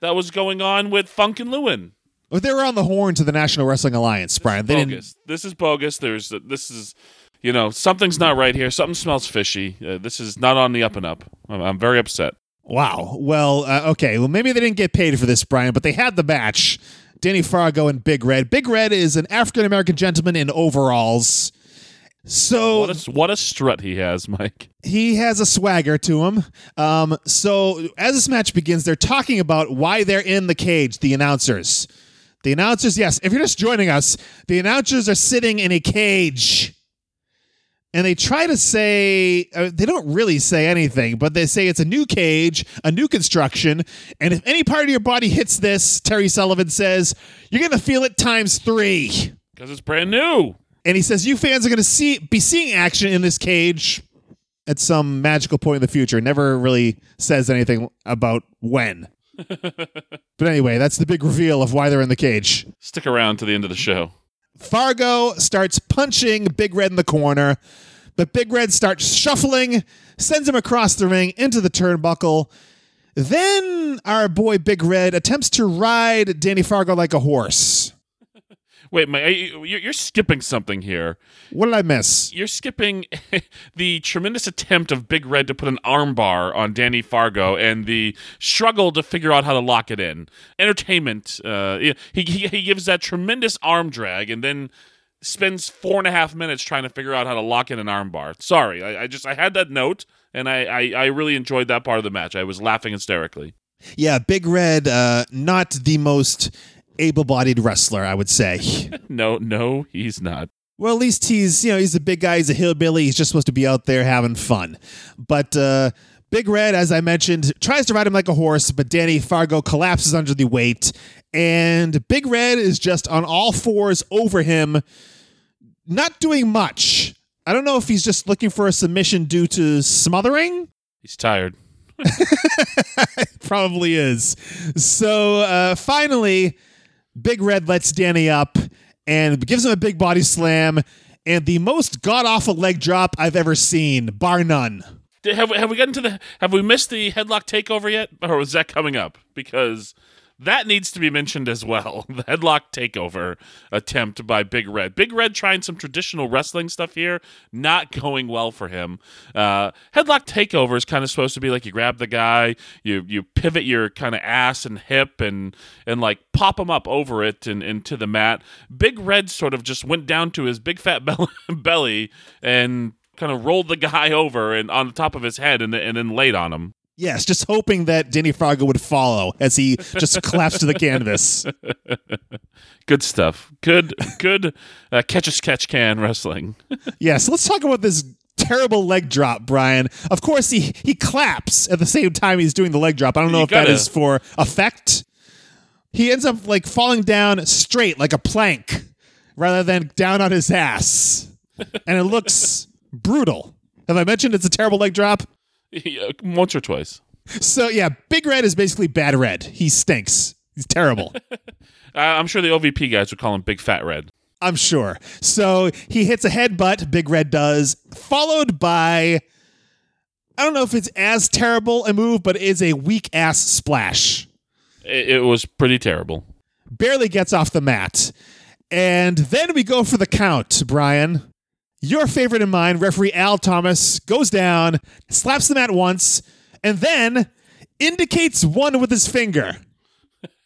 Speaker 2: that was going on with Funk and Lewin.
Speaker 1: Well, they were on the horn to the National Wrestling Alliance, Brian. They didn't.
Speaker 2: bogus. This is bogus. There's this is, you know, something's not right here. Something smells fishy. Uh, this is not on the up and up. I'm, I'm very upset.
Speaker 1: Wow. Well, uh, okay. Well, maybe they didn't get paid for this, Brian, but they had the match. Danny Fargo and Big Red. Big Red is an African American gentleman in overalls. So
Speaker 2: What a what a strut he has, Mike.
Speaker 1: he has a swagger to him. Um, so as this match begins, they're talking about why they're in the cage, the announcers. The announcers, yes, if you're just joining us, the announcers are sitting in a cage. And they try to say, uh, they don't really say anything, but they say it's a new cage, a new construction. And if any part of your body hits this, Terry Sullivan says, you're going to feel it times three.
Speaker 2: Because it's brand new.
Speaker 1: And he says, you fans are going to see be seeing action in this cage at some magical point in the future. Never really says anything about when. but anyway, that's the big reveal of why they're in the cage.
Speaker 2: Stick around to the end of the show.
Speaker 1: Fargo starts punching Big Red in the corner, but Big Red starts shuffling, sends him across the ring into the turnbuckle. Then our boy Big Red attempts to ride Danny Fargo like a horse.
Speaker 2: Wait, Mike, are you- you're, you're skipping something here.
Speaker 1: What did I miss?
Speaker 2: You're skipping the tremendous attempt of Big Red to put an armbar on Danny Fargo and the struggle to figure out how to lock it in. Entertainment. Uh, he, he he gives that tremendous arm drag and then spends four and a half minutes trying to figure out how to lock in an armbar. Sorry, I, I just I had that note and I, I I really enjoyed that part of the match. I was laughing hysterically.
Speaker 1: Yeah, Big Red, uh, not the most able bodied wrestler, I would say.
Speaker 2: No, no, he's not.
Speaker 1: Well, at least he's, you know, he's a big guy. He's a hillbilly. He's just supposed to be out there having fun. But uh, Big Red, as I mentioned, tries to ride him like a horse, but Danny Fargo collapses under the weight, and Big Red is just on all fours over him, not doing much. I don't know if he's just looking for a submission due to smothering.
Speaker 2: He's tired.
Speaker 1: Probably is. So uh, finally, Big Red lets Danny up and gives him a big body slam and the most god awful leg drop I've ever seen, bar none.
Speaker 2: Have, have we gotten to the? Have we missed the headlock takeover yet, or was that coming up? Because that needs to be mentioned as well. The headlock takeover attempt by Big Red. Big Red trying some traditional wrestling stuff here, not going well for him. Uh, headlock takeover is kind of supposed to be like you grab the guy, you you pivot your kind of ass and hip and and like pop him up over it and into the mat. Big Red sort of just went down to his big fat belly and kind of rolled the guy over and on the top of his head and, and then laid on him.
Speaker 1: Yes, just hoping that Danny Fargo would follow as he just collapsed to the canvas.
Speaker 2: Good stuff. Good, good uh, catch as catch can wrestling.
Speaker 1: yes, let's talk about this terrible leg drop, Brian. Of course, he he claps at the same time he's doing the leg drop. I don't know
Speaker 2: You
Speaker 1: if that
Speaker 2: gotta-
Speaker 1: is for effect. He ends up like falling down straight like a plank rather than down on his ass. And it looks brutal. Have I mentioned it's a terrible leg drop?
Speaker 2: Yeah, Once or twice.
Speaker 1: So yeah, Big Red is basically bad red. He stinks. He's terrible.
Speaker 2: Uh, I'm sure the OVP guys would call him Big Fat Red.
Speaker 1: I'm sure. So he hits a headbutt, Big Red does, followed by I don't know if it's as terrible a move, but it is a weak ass splash.
Speaker 2: It, it was pretty terrible.
Speaker 1: Barely gets off the mat. And then we go for the count, Brian. Your favorite and mine, referee Al Thomas, goes down, slaps the mat once, and then indicates one with his finger.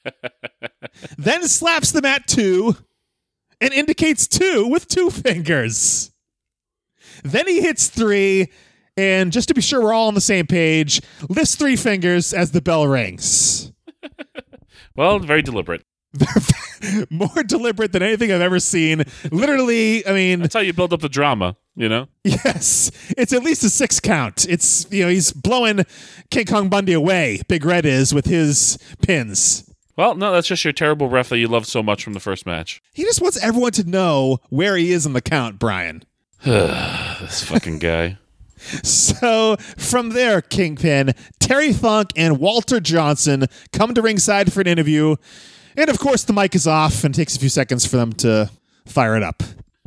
Speaker 1: then slaps the mat two and indicates two with two fingers. Then he hits three, and just to be sure we're all on the same page, lifts three fingers as the bell rings.
Speaker 2: Well, very deliberate.
Speaker 1: More deliberate than anything I've ever seen. Literally, I mean,
Speaker 2: That's how you build up the drama, you know?
Speaker 1: yes, it's at least a six count. It's, you know, he's blowing King Kong Bundy away, Big Red is, with his pins.
Speaker 2: Well, no, that's just your terrible ref that you loved so much from the first match.
Speaker 1: He just wants everyone to know where he is in the count, Brian.
Speaker 2: This fucking guy.
Speaker 1: So from there, Kingpin, Terry Funk, and Walter Johnson come to ringside for an interview. And of course, the mic is off and takes a few seconds for them to fire it up.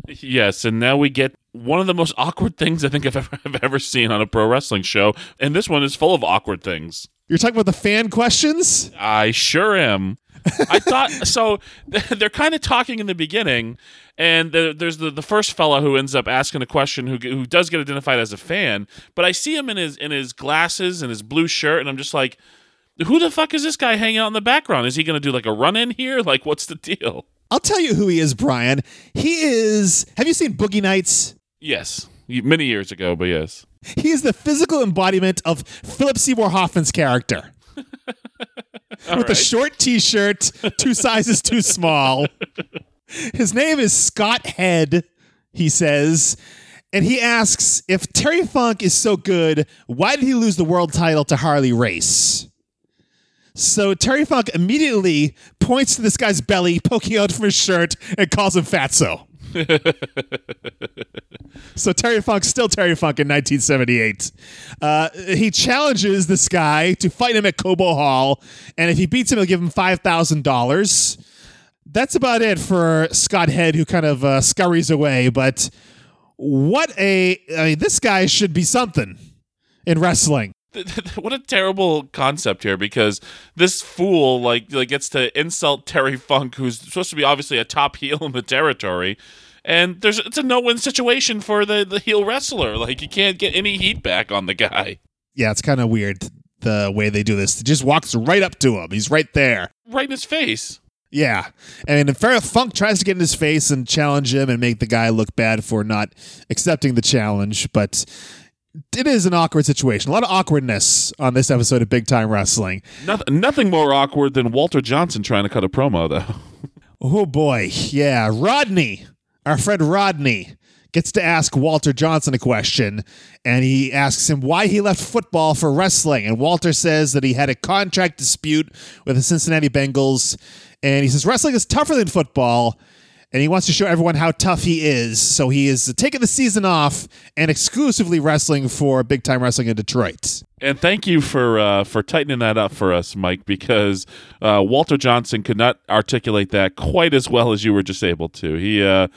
Speaker 2: Yes, and now we get one of the most awkward things I think I've ever, I've ever seen on a pro wrestling show, and this one is full of awkward things.
Speaker 1: You're talking about the fan questions?
Speaker 2: I sure am. I thought so. They're kind of talking in the beginning, and the, there's the, the first fella who ends up asking a question who who does get identified as a fan, but I see him in his in his glasses and his blue shirt, and I'm just like, who the fuck is this guy hanging out in the background? Is he going to do like a run in here? Like, what's the deal?
Speaker 1: I'll tell you who he is, Brian. He is. Have you seen Boogie Nights?
Speaker 2: Yes, many years ago, but yes.
Speaker 1: He is the physical embodiment of Philip Seymour Hoffman's character. With a short t shirt, two sizes too small. His name is Scott Head, he says. And he asks if Terry Funk is so good, why did he lose the world title to Harley Race? So Terry Funk immediately points to this guy's belly poking out from his shirt and calls him Fatso. so Terry Funk's still Terry Funk in 1978. Uh, he challenges this guy to fight him at Cobo Hall, and if he beats him, he'll give him five thousand dollars. That's about it for Scott Head, who kind of uh, scurries away. But what a I mean, this guy should be something in wrestling.
Speaker 2: What a terrible concept here because this fool like like gets to insult Terry Funk who's supposed to be obviously a top heel in the territory and there's it's a no-win situation for the the heel wrestler like you can't get any heat back on the guy
Speaker 1: Yeah, it's kind of weird the way they do this. he just walks right up to him. He's right there.
Speaker 2: right in his face
Speaker 1: Yeah. And if Farrah Funk tries to get in his face and challenge him and make the guy look bad for not accepting the challenge, but it is an awkward situation. A lot of awkwardness on this episode of Big Time Wrestling.
Speaker 2: nothing nothing more awkward than Walter Johnson trying to cut a promo though
Speaker 1: Oh boy. Yeah. Rodney our friend Rodney gets to ask Walter Johnson a question, and he asks him why he left football for wrestling. And Walter says that he had a contract dispute with the Cincinnati Bengals, and he says wrestling is tougher than football. And he wants to show everyone how tough he is. So he is taking the season off and exclusively wrestling for big time wrestling in Detroit.
Speaker 2: And thank you for uh, for tightening that up for us, Mike, because uh, Walter Johnson could not articulate that quite as well as you were just able to. He uh,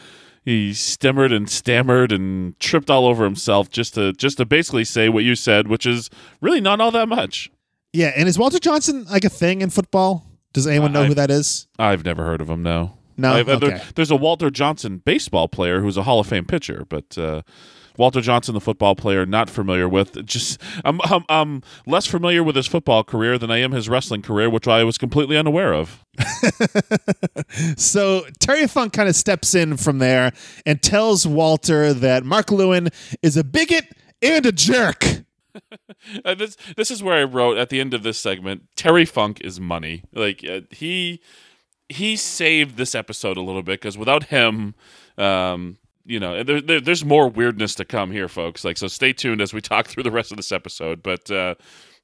Speaker 2: he stammered and stammered and tripped all over himself just to just to basically say what you said, which is really not all that much.
Speaker 1: Yeah, and is Walter Johnson like a thing in football? Does anyone know
Speaker 2: I-
Speaker 1: who that is?
Speaker 2: I've never heard of him. No,
Speaker 1: No?
Speaker 2: I've- uh, there- there's a Walter Johnson baseball player who's a Hall of Fame pitcher, but uh, Walter Johnson, the football player, not familiar with. Just I'm, I'm I'm less familiar with his football career than I am his wrestling career, which I was completely unaware of.
Speaker 1: So Terry Funk kind of steps in from there and tells Walter that Mark Lewin is a bigot and a jerk.
Speaker 2: Uh, this this is where I wrote at the end of this segment. Terry Funk is money. Like uh, he he saved this episode a little bit because without him, um, you know, there, there, there's more weirdness to come here, folks. Like so, stay tuned as we talk through the rest of this episode. But uh,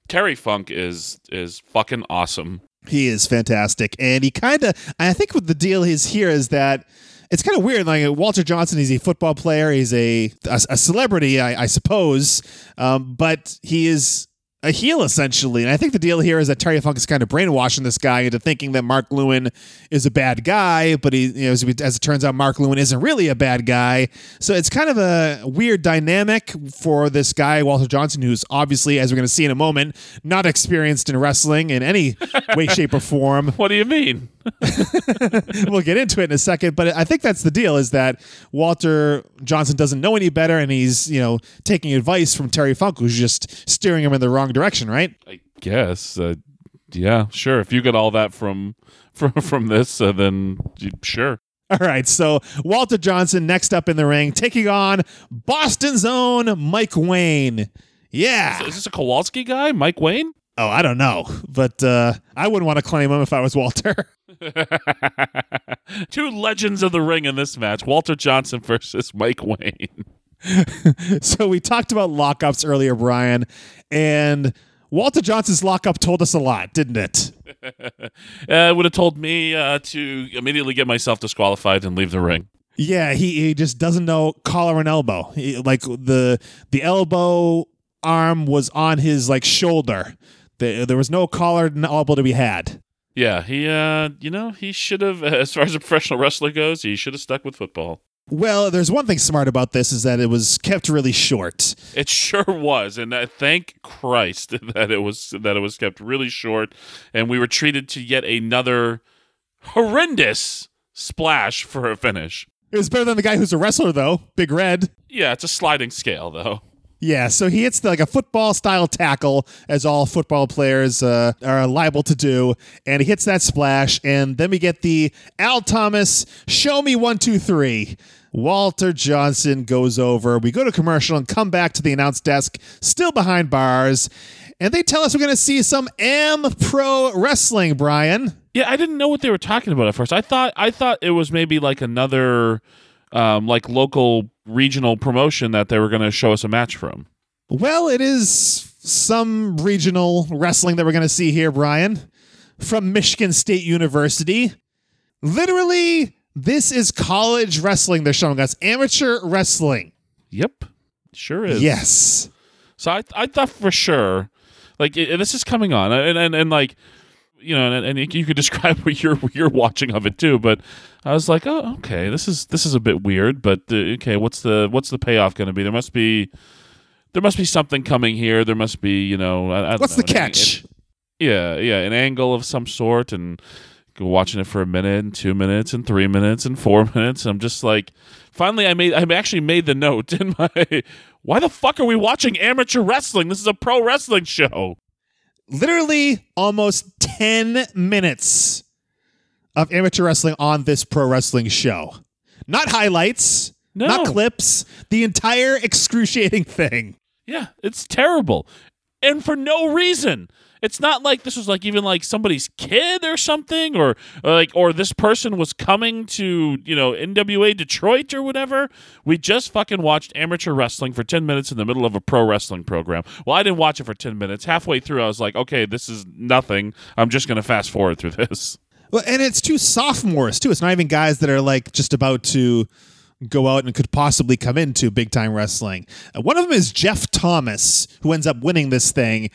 Speaker 2: Terry Funk is is fucking awesome.
Speaker 1: He is fantastic, and he kind of. I think what the deal is here is that it's kind of weird. Like Walter Johnson, he's a football player, he's a a, a celebrity, I, I suppose, um, but he is a heel essentially. And I think the deal here is that Terry Funk is kind of brainwashing this guy into thinking that Mark Lewin is a bad guy, but he, you know, as, as it turns out, Mark Lewin isn't really a bad guy. So it's kind of a weird dynamic for this guy, Walter Johnson, who's obviously, as we're going to see in a moment, not experienced in wrestling in any way, shape, or form
Speaker 2: What do you mean?
Speaker 1: we'll get into it in a second, but I think that's the deal is that Walter Johnson doesn't know any better and he's, you know, taking advice from Terry Funk who's just steering him in the wrong direction, right?
Speaker 2: I guess. Uh, yeah, sure. If you get all that from from from this, uh, then sure.
Speaker 1: All right, so Walter Johnson next up in the ring taking on Boston's own Mike Wayne. Yeah.
Speaker 2: Is this a Kowalski guy, Mike Wayne?
Speaker 1: Oh, I don't know, but uh, I wouldn't want to claim him if I was Walter.
Speaker 2: Two legends of the ring in this match: Walter Johnson versus Mike Wayne.
Speaker 1: so we talked about lockups earlier, Brian, and Walter Johnson's lockup told us a lot, didn't it?
Speaker 2: Uh, would have told me uh, to immediately get myself disqualified and leave the ring.
Speaker 1: Yeah, he, he just doesn't know collar and elbow. He, like the the elbow arm was on his like shoulder. The, there was no collar elbow to be had.
Speaker 2: Yeah, he, uh, you know, he should have, as far as a professional wrestler goes, he should have stuck with football.
Speaker 1: Well, there's one thing smart about this is that it was kept really short.
Speaker 2: It sure was, and uh, thank Christ that it was that it was kept really short, and we were treated to yet another horrendous splash for a finish.
Speaker 1: It was better than the guy who's a wrestler though, Big Red.
Speaker 2: Yeah, it's a sliding scale though.
Speaker 1: Yeah, so he hits the, like a football style tackle, as all football players uh, are liable to do, and he hits that splash, and then we get the Al Thomas show me one two three. Walter Johnson goes over. We go to commercial and come back to the announce desk, still behind bars, and they tell us we're going to see some Am Pro Wrestling. Brian,
Speaker 2: Yeah, I didn't know what they were talking about at first. I thought I thought it was maybe like another um, like local regional promotion that they were going to show us a match from.
Speaker 1: Well, it is some regional wrestling that we're going to see here, Brian, from Michigan State University. Literally, this is college wrestling they're showing us, amateur wrestling.
Speaker 2: Yep, sure is.
Speaker 1: Yes.
Speaker 2: So I I thought for sure, like it, this is coming on, and and, and like you know, and, and you could describe what you're you're watching of it too. But I was like, oh, okay, this is this is a bit weird, but uh, okay, what's the what's the payoff going to be? There must be there must be something coming here. There must be you know, I, I
Speaker 1: What's
Speaker 2: know,
Speaker 1: the catch?
Speaker 2: an- yeah, yeah, an angle of some sort, and watching it for a minute, and two minutes, and three minutes, and four minutes. I'm just like, finally, I made I actually made the note in my. Why the fuck are we watching amateur wrestling? This is a pro wrestling show.
Speaker 1: Literally almost 10 minutes of amateur wrestling on this pro wrestling show. Not highlights, not clips, the entire excruciating thing.
Speaker 2: Yeah, it's terrible. And for no reason. It's not like this was like even like somebody's kid or something, or, like or this person was coming to you know NWA Detroit or whatever. We just fucking watched amateur wrestling for ten minutes in the middle of a pro wrestling program. Well, I didn't watch it for ten minutes. Halfway through, I was like, okay, this is nothing. I'm just gonna fast forward through this.
Speaker 1: Well, and it's two sophomores too. It's not even guys that are like just about to go out and could possibly come into big time wrestling. Uh, one of them is Jeff Thomas, who ends up winning this thing,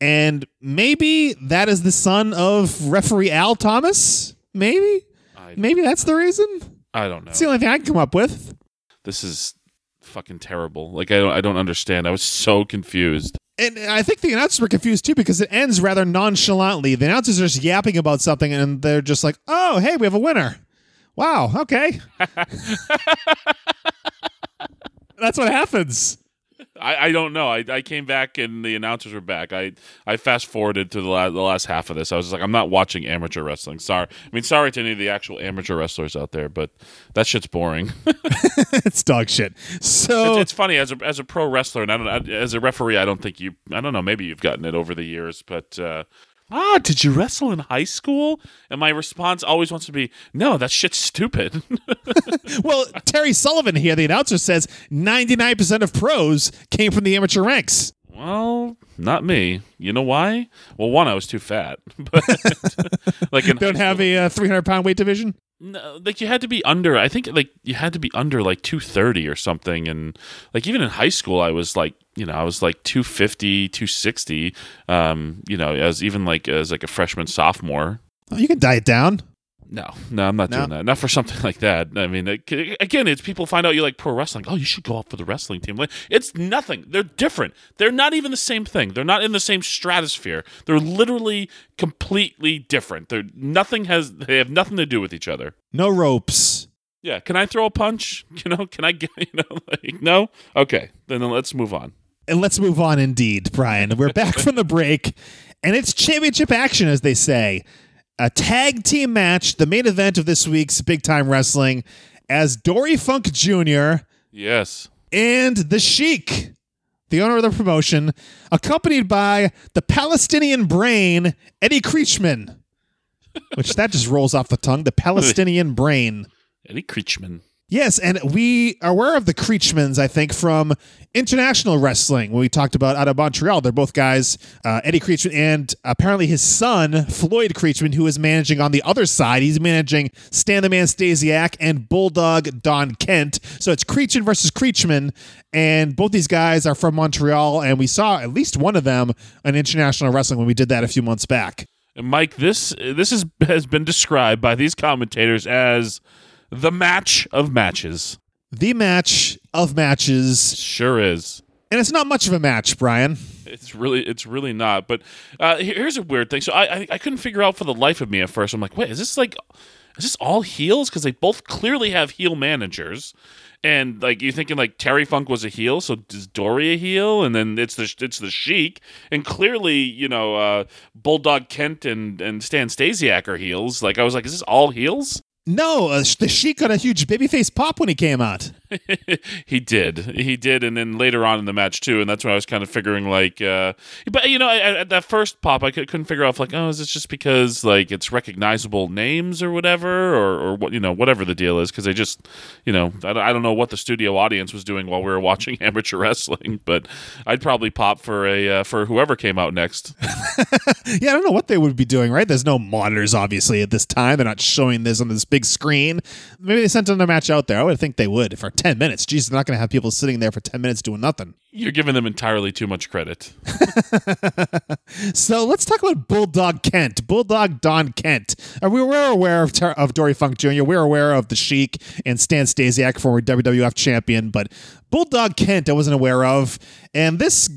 Speaker 1: and maybe that is the son of referee Al Thomas. Maybe,
Speaker 2: I,
Speaker 1: maybe that's the reason.
Speaker 2: I don't know.
Speaker 1: It's the only thing I can come up with.
Speaker 2: This is fucking terrible. Like I don't I don't understand. I was so confused.
Speaker 1: And I think the announcers were confused too because it ends rather nonchalantly. The announcers are just yapping about something and they're just like, oh, hey, we have a winner. Wow, okay. That's what happens.
Speaker 2: I, I don't know. I, I came back and the announcers were back. I, I fast forwarded to the last, the last half of this. I was like, I'm not watching amateur wrestling. Sorry. I mean, sorry to any of the actual amateur wrestlers out there, but that shit's boring.
Speaker 1: it's dog shit. So
Speaker 2: it's, it's funny as a as a pro wrestler and I don't as a referee. I don't think you. I don't know. Maybe you've gotten it over the years, but. Uh, Ah, did you wrestle in high school? And my response always wants to be, no, that shit's stupid.
Speaker 1: well, Terry Sullivan here, the announcer says 99% of pros came from the amateur ranks.
Speaker 2: Well, not me. You know why? Well, one, I was too fat. But like, in
Speaker 1: don't have a uh, 300 pound weight division.
Speaker 2: No, like you had to be under. I think like you had to be under like two thirty or something, and like even in high school, I was like you know I was like 250, 260. Um, you know, as even like as like a freshman sophomore.
Speaker 1: Oh, you can diet down.
Speaker 2: No, no, I'm not
Speaker 1: No?
Speaker 2: doing that. Not for something like that. I mean, again, it's people find out you like pro wrestling. Oh, you should go up for the wrestling team. Like, It's nothing. They're different. They're not even the same thing. They're not in the same stratosphere. They're literally completely different. They're nothing has. They have nothing to do with each other.
Speaker 1: No ropes.
Speaker 2: Yeah, can I throw a punch? You know, can I get you know like no? Okay, then let's move on.
Speaker 1: And let's move on indeed, Brian. We're back from the break, and it's championship action, as they say. A tag team match, the main event of this week's big time wrestling, as Dory Funk Jr.
Speaker 2: Yes.
Speaker 1: and the Sheik, the owner of the promotion, accompanied by the Palestinian brain, Eddie Creatchman. Which that just rolls off the tongue. The Palestinian brain.
Speaker 2: Eddie Creatchman.
Speaker 1: Yes, and we are aware of the Creatchmans, I think, from international wrestling when we talked about out of Montreal. They're both guys, uh, Eddie Creatchman and apparently his son, Floyd Creatchman, who is managing on the other side. He's managing Stan the Man Stasiak and Bulldog Don Kent. So it's Creatchman versus Creatchman, and both these guys are from Montreal, and we saw at least one of them in international wrestling when we did that a few months back.
Speaker 2: Mike, this this is, has been described by these commentators as the match of matches.
Speaker 1: The match of matches,
Speaker 2: Sure is.
Speaker 1: and it's not much of a match, Brian.
Speaker 2: It's really, it's really not. But uh, here's a weird thing. So I, I, I couldn't figure out for the life of me at first. I'm like, wait, is this like, is this all heels? Because they both clearly have heel managers, and like you're thinking like Terry Funk was a heel, so is Dory a heel? And then it's the it's the Sheik, and clearly you know uh, Bulldog Kent and and Stan Stasiak are heels. Like I was like, is this all heels?
Speaker 1: No, uh, the Sheik got a huge babyface pop when he came out.
Speaker 2: he did he did and then later on in the match too and that's when i was kind of figuring like uh but you know I, I- at that first pop i cou- couldn't figure out like oh is this just because like it's recognizable names or whatever or or what you know whatever the deal is because they just you know I, don't- I don't know what the studio audience was doing while we were watching amateur wrestling but i'd probably pop for a uh, for whoever came out next
Speaker 1: Yeah, I don't know what they would be doing, right? There's no monitors, obviously, at this time. They're not showing this on this big screen. Maybe they sent another match out there. I would think they would for 10 minutes. Jeez, they're not going to have people sitting there for 10 minutes doing nothing.
Speaker 2: you're giving them entirely too much credit
Speaker 1: So let's talk about Bulldog Kent, Bulldog Don Kent. We were aware of, of Dory Funk Jr., we were aware of the Sheik and Stan Stasiak, former WWF champion, but Bulldog Kent I wasn't aware of. And this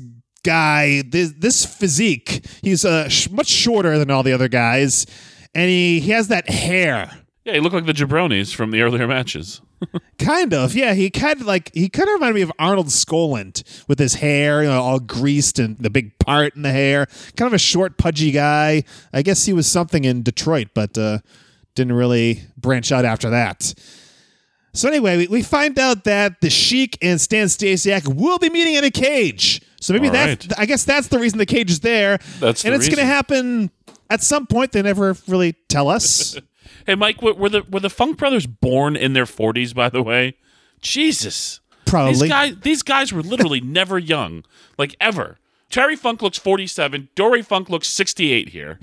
Speaker 1: guy, this, this physique, he's uh, sh- much shorter than all the other guys, and he, he has that hair.
Speaker 2: Yeah he looked like the jabronis from the earlier matches
Speaker 1: Kind of, yeah. He kind of like he kind of reminded me of Arnold Skaaland with his hair, you know, all greased and the big part in the hair. Kind of a short, pudgy guy. I guess he was something in Detroit, but uh, didn't really branch out after that. So anyway, we, we find out that the Sheik and Stan Stasiak will be meeting in a cage. So maybe
Speaker 2: All
Speaker 1: that's
Speaker 2: right.
Speaker 1: I guess that's the reason the cage is there.
Speaker 2: That's
Speaker 1: and
Speaker 2: the
Speaker 1: it's going to happen at some point. They never really tell us.
Speaker 2: Hey, Mike, were, were the were the Funk Brothers born in their forties? By the way, Jesus,
Speaker 1: Probably.
Speaker 2: these guys these guys were literally never young, like ever. Terry Funk looks forty seven. Dory Funk looks sixty eight here.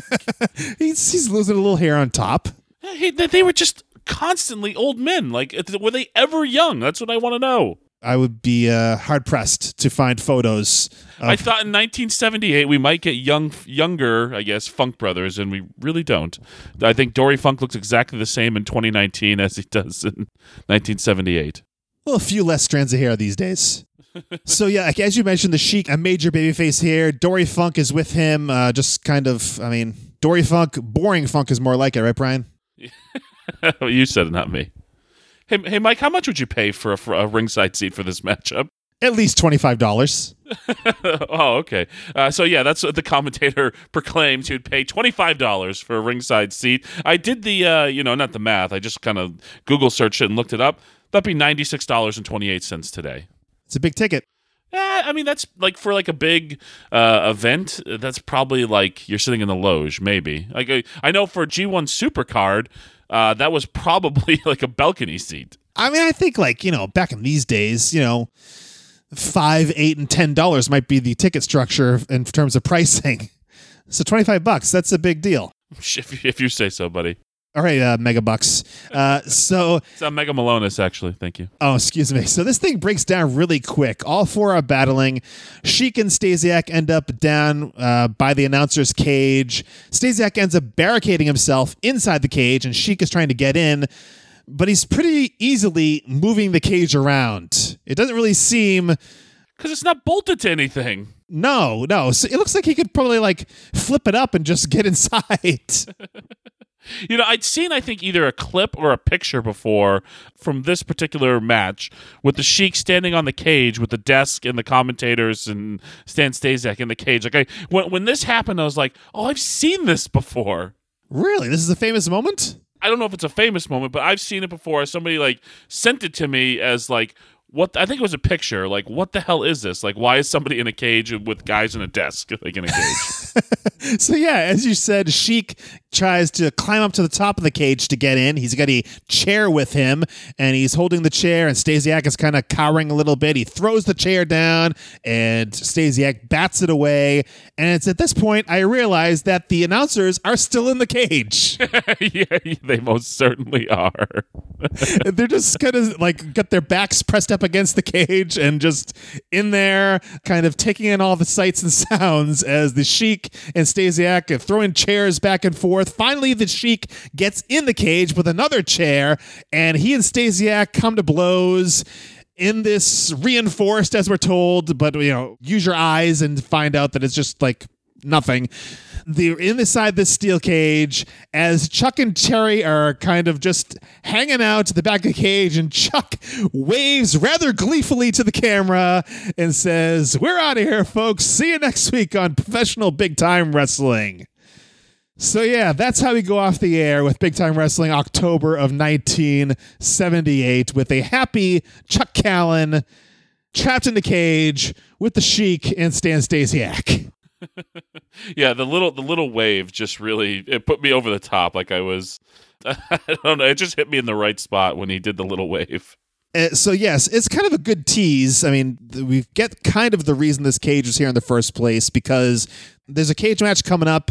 Speaker 1: he's, he's losing a little hair on top.
Speaker 2: They, they were just constantly old men. Like, were they ever young? That's what I want to know.
Speaker 1: I would be uh, hard pressed to find photos.
Speaker 2: I thought in 1978 we might get young, younger, I guess, Funk Brothers, and we really don't. I think Dory Funk looks exactly the same in 2019 as he does in 1978.
Speaker 1: Well, a few less strands of hair these days. so yeah, like, as you mentioned, the Sheik, a major babyface here. Dory Funk is with him. Uh, just kind of, I mean, Dory Funk, boring Funk is more like it, right, Brian?
Speaker 2: you said it, not me. Hey, hey, Mike, how much would you pay for a, for a ringside seat for this matchup?
Speaker 1: At least twenty five dollars.
Speaker 2: oh, okay. Uh, so yeah, that's what the commentator proclaims. He would pay twenty five dollars for a ringside seat. I did the, uh, you know, not the math. I just kind of Google searched it and looked it up. That'd be ninety six dollars and twenty eight cents today.
Speaker 1: It's a big ticket.
Speaker 2: Eh, I mean, that's like for like a big uh, event. That's probably like you're sitting in the loge, maybe. Like I, I know for G1 Supercard, uh, that was probably like a balcony seat.
Speaker 1: I mean, I think like you know, back in these days, you know, five, eight, and ten dollars might be the ticket structure in terms of pricing. So twenty five bucks, that's a big deal.
Speaker 2: If, if you say so, buddy.
Speaker 1: All right, uh, mega bucks. Uh, so
Speaker 2: It's not Mega Milonas, actually. Thank you.
Speaker 1: Oh, excuse me. So this thing breaks down really quick. All four are battling. Sheik and Stasiak end up down uh, by the announcer's cage. Stasiak ends up barricading himself inside the cage, and Sheik is trying to get in, but he's pretty easily moving the cage around. It doesn't really seem.
Speaker 2: Because it's not bolted to anything.
Speaker 1: No, no. So it looks like he could probably like flip it up and just get inside.
Speaker 2: You know, I'd seen, I think, either a clip or a picture before from this particular match with the Sheik standing on the cage with the desk and the commentators and Stan Stasiak in the cage. Like, I when, when this happened, I was like, oh, I've seen this before.
Speaker 1: really? This is a famous moment?
Speaker 2: I don't know if it's a famous moment, but I've seen it before. Somebody like sent it to me as like what I think it was a picture. Like, what the hell is this? Like, why is somebody in a cage with guys in a desk, like in a cage?
Speaker 1: So yeah, as you said, Sheik tries to climb up to the top of the cage to get in. He's got a chair with him, and he's holding the chair. And Stasiak is kind of cowering a little bit. He throws the chair down, and Stasiak bats it away. And it's at this point I realize that the announcers are still in the cage.
Speaker 2: yeah, they most certainly are.
Speaker 1: They're just kind of like got their backs pressed up against the cage and just in there, kind of taking in all the sights and sounds as the Sheik and Stasiak are throwing chairs back and forth. Finally, the Sheik gets in the cage with another chair, and he and Stasiak come to blows. In this reinforced, as we're told, but you know, use your eyes and find out that it's just like nothing. They're inside this steel cage as Chuck and Terry are kind of just hanging out to the back of the cage, and Chuck waves rather gleefully to the camera and says, We're out of here, folks. See you next week on Professional Big Time Wrestling. So yeah, that's how we go off the air with Big Time Wrestling October of 1978 with a happy Chuck Callen trapped in the cage with the Sheik and Stan Stasiak.
Speaker 2: yeah, the little the little wave just really it put me over the top. Like I was, I don't know, it just hit me in the right spot when he did the little wave.
Speaker 1: Uh, so yes, it's kind of a good tease. I mean, we get kind of the reason this cage was here in the first place because there's a cage match coming up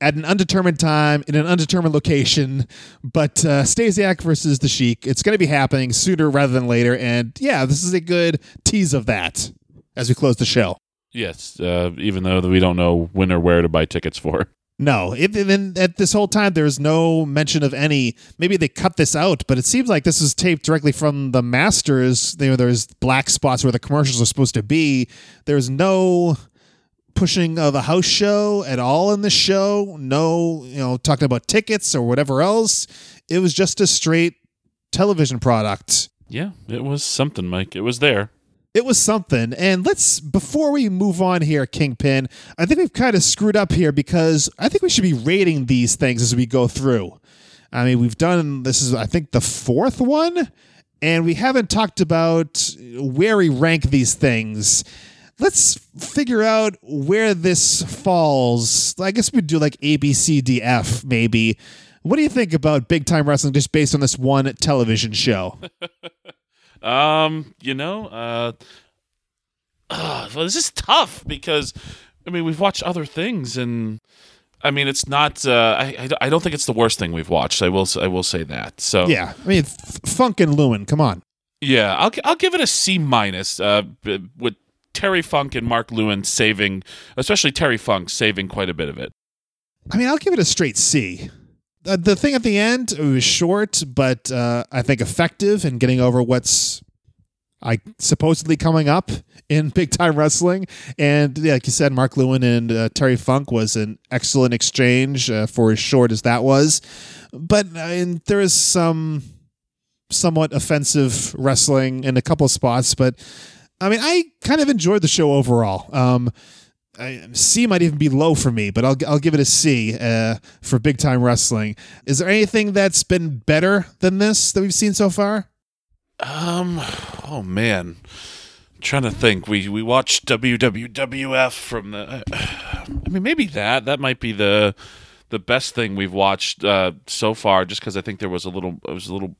Speaker 1: at an undetermined time in an undetermined location. But uh, Stasiak versus the Sheik, it's going to be happening sooner rather than later. And yeah, this is a good tease of that as we close the show.
Speaker 2: Yes, uh, even though we don't know when or where to buy tickets for.
Speaker 1: No, it, and at this whole time, there's no mention of any. Maybe they cut this out, but it seems like this is taped directly from the Masters. You know, there's black spots where the commercials are supposed to be. There's no pushing of a house show at all in the show. No, you know, talking about tickets or whatever else. It was just a straight television product.
Speaker 2: Yeah, it was something, Mike. It was there.
Speaker 1: It was something. And let's, before we move on here, Kingpin, I think we've kind of screwed up here because I think we should be rating these things as we go through. I mean, we've done, this is, I think, the fourth one, and we haven't talked about where we rank these things. Let's figure out where this falls. I guess we'd do like A, B, C, D, F, maybe. What do you think about big time wrestling just based on this one television show?
Speaker 2: Um, you know, uh, uh, well, this is tough because I mean we've watched other things, and I mean it's not. Uh, I, I don't think it's the worst thing we've watched. I will I will say that. So
Speaker 1: yeah, I mean, F- Funk and Lewin, come on.
Speaker 2: yeah, I'll I'll give it a C minus. Uh, with Terry Funk and Mark Lewin saving, especially Terry Funk saving quite a bit of it.
Speaker 1: I mean, I'll give it a straight C. Uh, the thing at the end it was short, but uh, I think effective in getting over what's I supposedly coming up in big time wrestling. And yeah, like you said, Mark Lewin and uh, Terry Funk was an excellent exchange uh, for as short as that was. But uh, and there is some somewhat offensive wrestling in a couple spots, but I mean, I kind of enjoyed the show overall. Um, I, C might even be low for me, but I'll I'll give it a C uh, for big time wrestling. Is there anything that's been better than this that we've seen so far?
Speaker 2: Um, oh man, I'm trying to think. We we watched WWF from the. I mean, maybe that that might be the the best thing we've watched uh, so far. Just because I think there was a little, it was a little,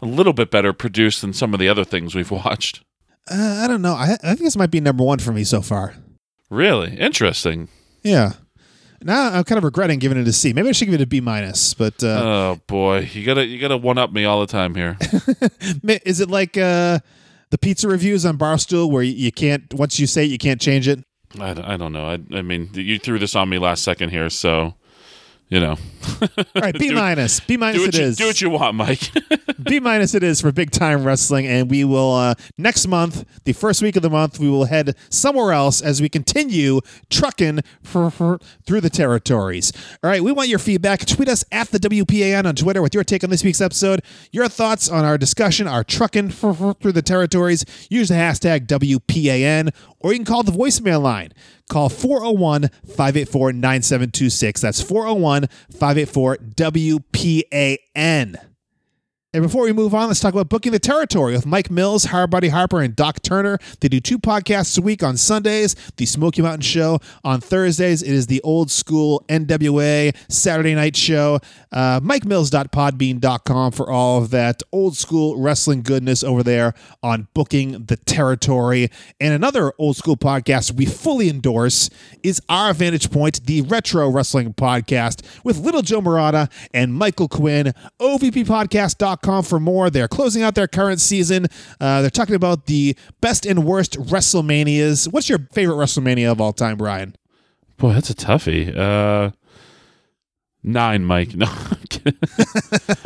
Speaker 2: a little bit better produced than some of the other things we've watched.
Speaker 1: Uh, I don't know. I, I think this might be number one for me so far.
Speaker 2: Really interesting.
Speaker 1: Yeah. Now I'm kind of regretting giving it a C. Maybe I should give it a B minus. But uh,
Speaker 2: Oh boy, you gotta you gotta one up me all the time here.
Speaker 1: Is it like uh, the pizza reviews on Barstool where you, you can't once you say it you can't change it?
Speaker 2: I, don't- I don't know. I, I mean, you threw this on me last second here, so you know.
Speaker 1: All right, B minus. B minus
Speaker 2: do
Speaker 1: it
Speaker 2: you,
Speaker 1: is.
Speaker 2: do what you want, Mike.
Speaker 1: B minus it is for big time wrestling, and we will uh, next month, the first week of the month, we will head somewhere else as we continue trucking for, for- through the territories. All right, we want your feedback. Tweet us at the WPAN on Twitter with your take on this week's episode, your thoughts on our discussion, our trucking for, for- through the territories. Use the hashtag WPAN, or you can call the voicemail line. Call 401 584 9726. That's 401 584 WPAN. And before we move on, let's talk about Booking the Territory with Mike Mills, Hardbody Harper, and Doc Turner. They do two podcasts a week on Sundays, the Smoky Mountain Show. On Thursdays, it is the old school NWA Saturday night show. Uh, MikeMills.podbean.com for all of that old school wrestling goodness over there on Booking the Territory. And another old school podcast we fully endorse is Our Vantage Point, the retro wrestling podcast with Little Joe Murata and Michael Quinn. OVPpodcast.com for more. They're closing out their current season. Uh, they're talking about the best and worst WrestleManias. What's your favorite WrestleMania of all time, Brian?
Speaker 2: Boy, that's a toughie. Uh, nine, Mike. No.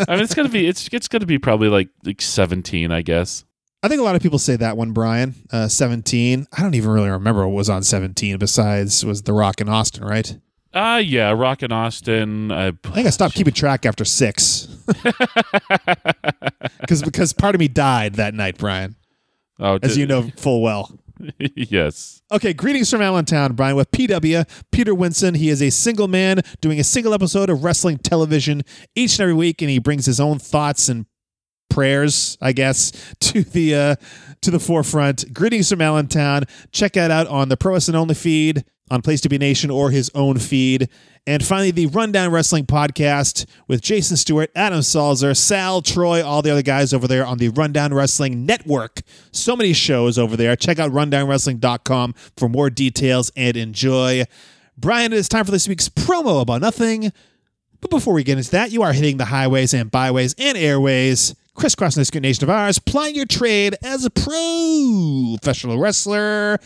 Speaker 2: I mean it's gonna be it's it's gonna be probably like like seventeen, I guess.
Speaker 1: I think a lot of people say that one, Brian. Uh, 17. I don't even really remember what was on 17 besides was The Rock in Austin, right?
Speaker 2: Uh yeah, Rock in Austin. I,
Speaker 1: I think I stopped keeping track after six. Because because part of me died that night, Brian,
Speaker 2: oh,
Speaker 1: as
Speaker 2: did-
Speaker 1: you know full well.
Speaker 2: yes.
Speaker 1: Okay, greetings from Allentown, Brian, with PW, Peter Winson. He is a single man doing a single episode of wrestling television each and every week, and he brings his own thoughts and prayers, I guess, to the uh, to the forefront. Greetings from Allentown. Check that out on the Pro Wrestling Only feed on Place to Be Nation or his own feed. And finally, the Rundown Wrestling podcast with Jason Stewart, Adam Salzer, Sal, Troy, all the other guys over there on the Rundown Wrestling Network. So many shows over there. Check out rundownwrestling.com for more details and enjoy. Brian, it is time for this week's promo about nothing. But before we get into that, you are hitting the highways and byways and airways, crisscrossing this good nation of ours, plying your trade as a professional wrestler.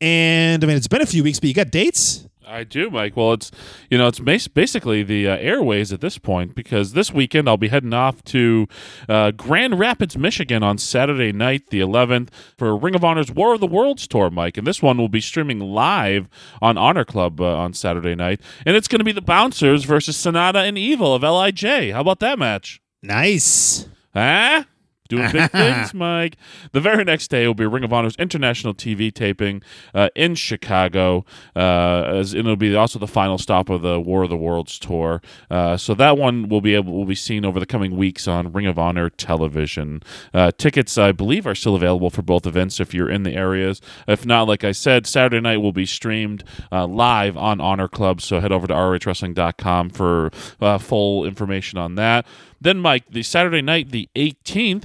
Speaker 1: And I mean, it's been a few weeks, but you got dates?
Speaker 2: I do, Mike. Well, it's you know it's basically the uh, airways at this point because this weekend I'll be heading off to uh, Grand Rapids, Michigan on Saturday night, the 11th, for Ring of Honor's War of the Worlds tour, Mike. And this one will be streaming live on Honor Club uh, on Saturday night, and it's going to be the Bouncers versus Sanada and Evil of Lij. How about that match?
Speaker 1: Nice.
Speaker 2: Huh? Doing big things, Mike. The very next day will be Ring of Honor's international TV taping uh, in Chicago, uh, as it'll be also the final stop of the War of the Worlds tour. Uh, so that one will be able will be seen over the coming weeks on Ring of Honor television. Uh, tickets, I believe, are still available for both events if you're in the areas. If not, like I said, Saturday night will be streamed uh, live on Honor Club. So head over to ROHWrestling.com for uh, full information on that. Then, Mike, the Saturday night, the 18th,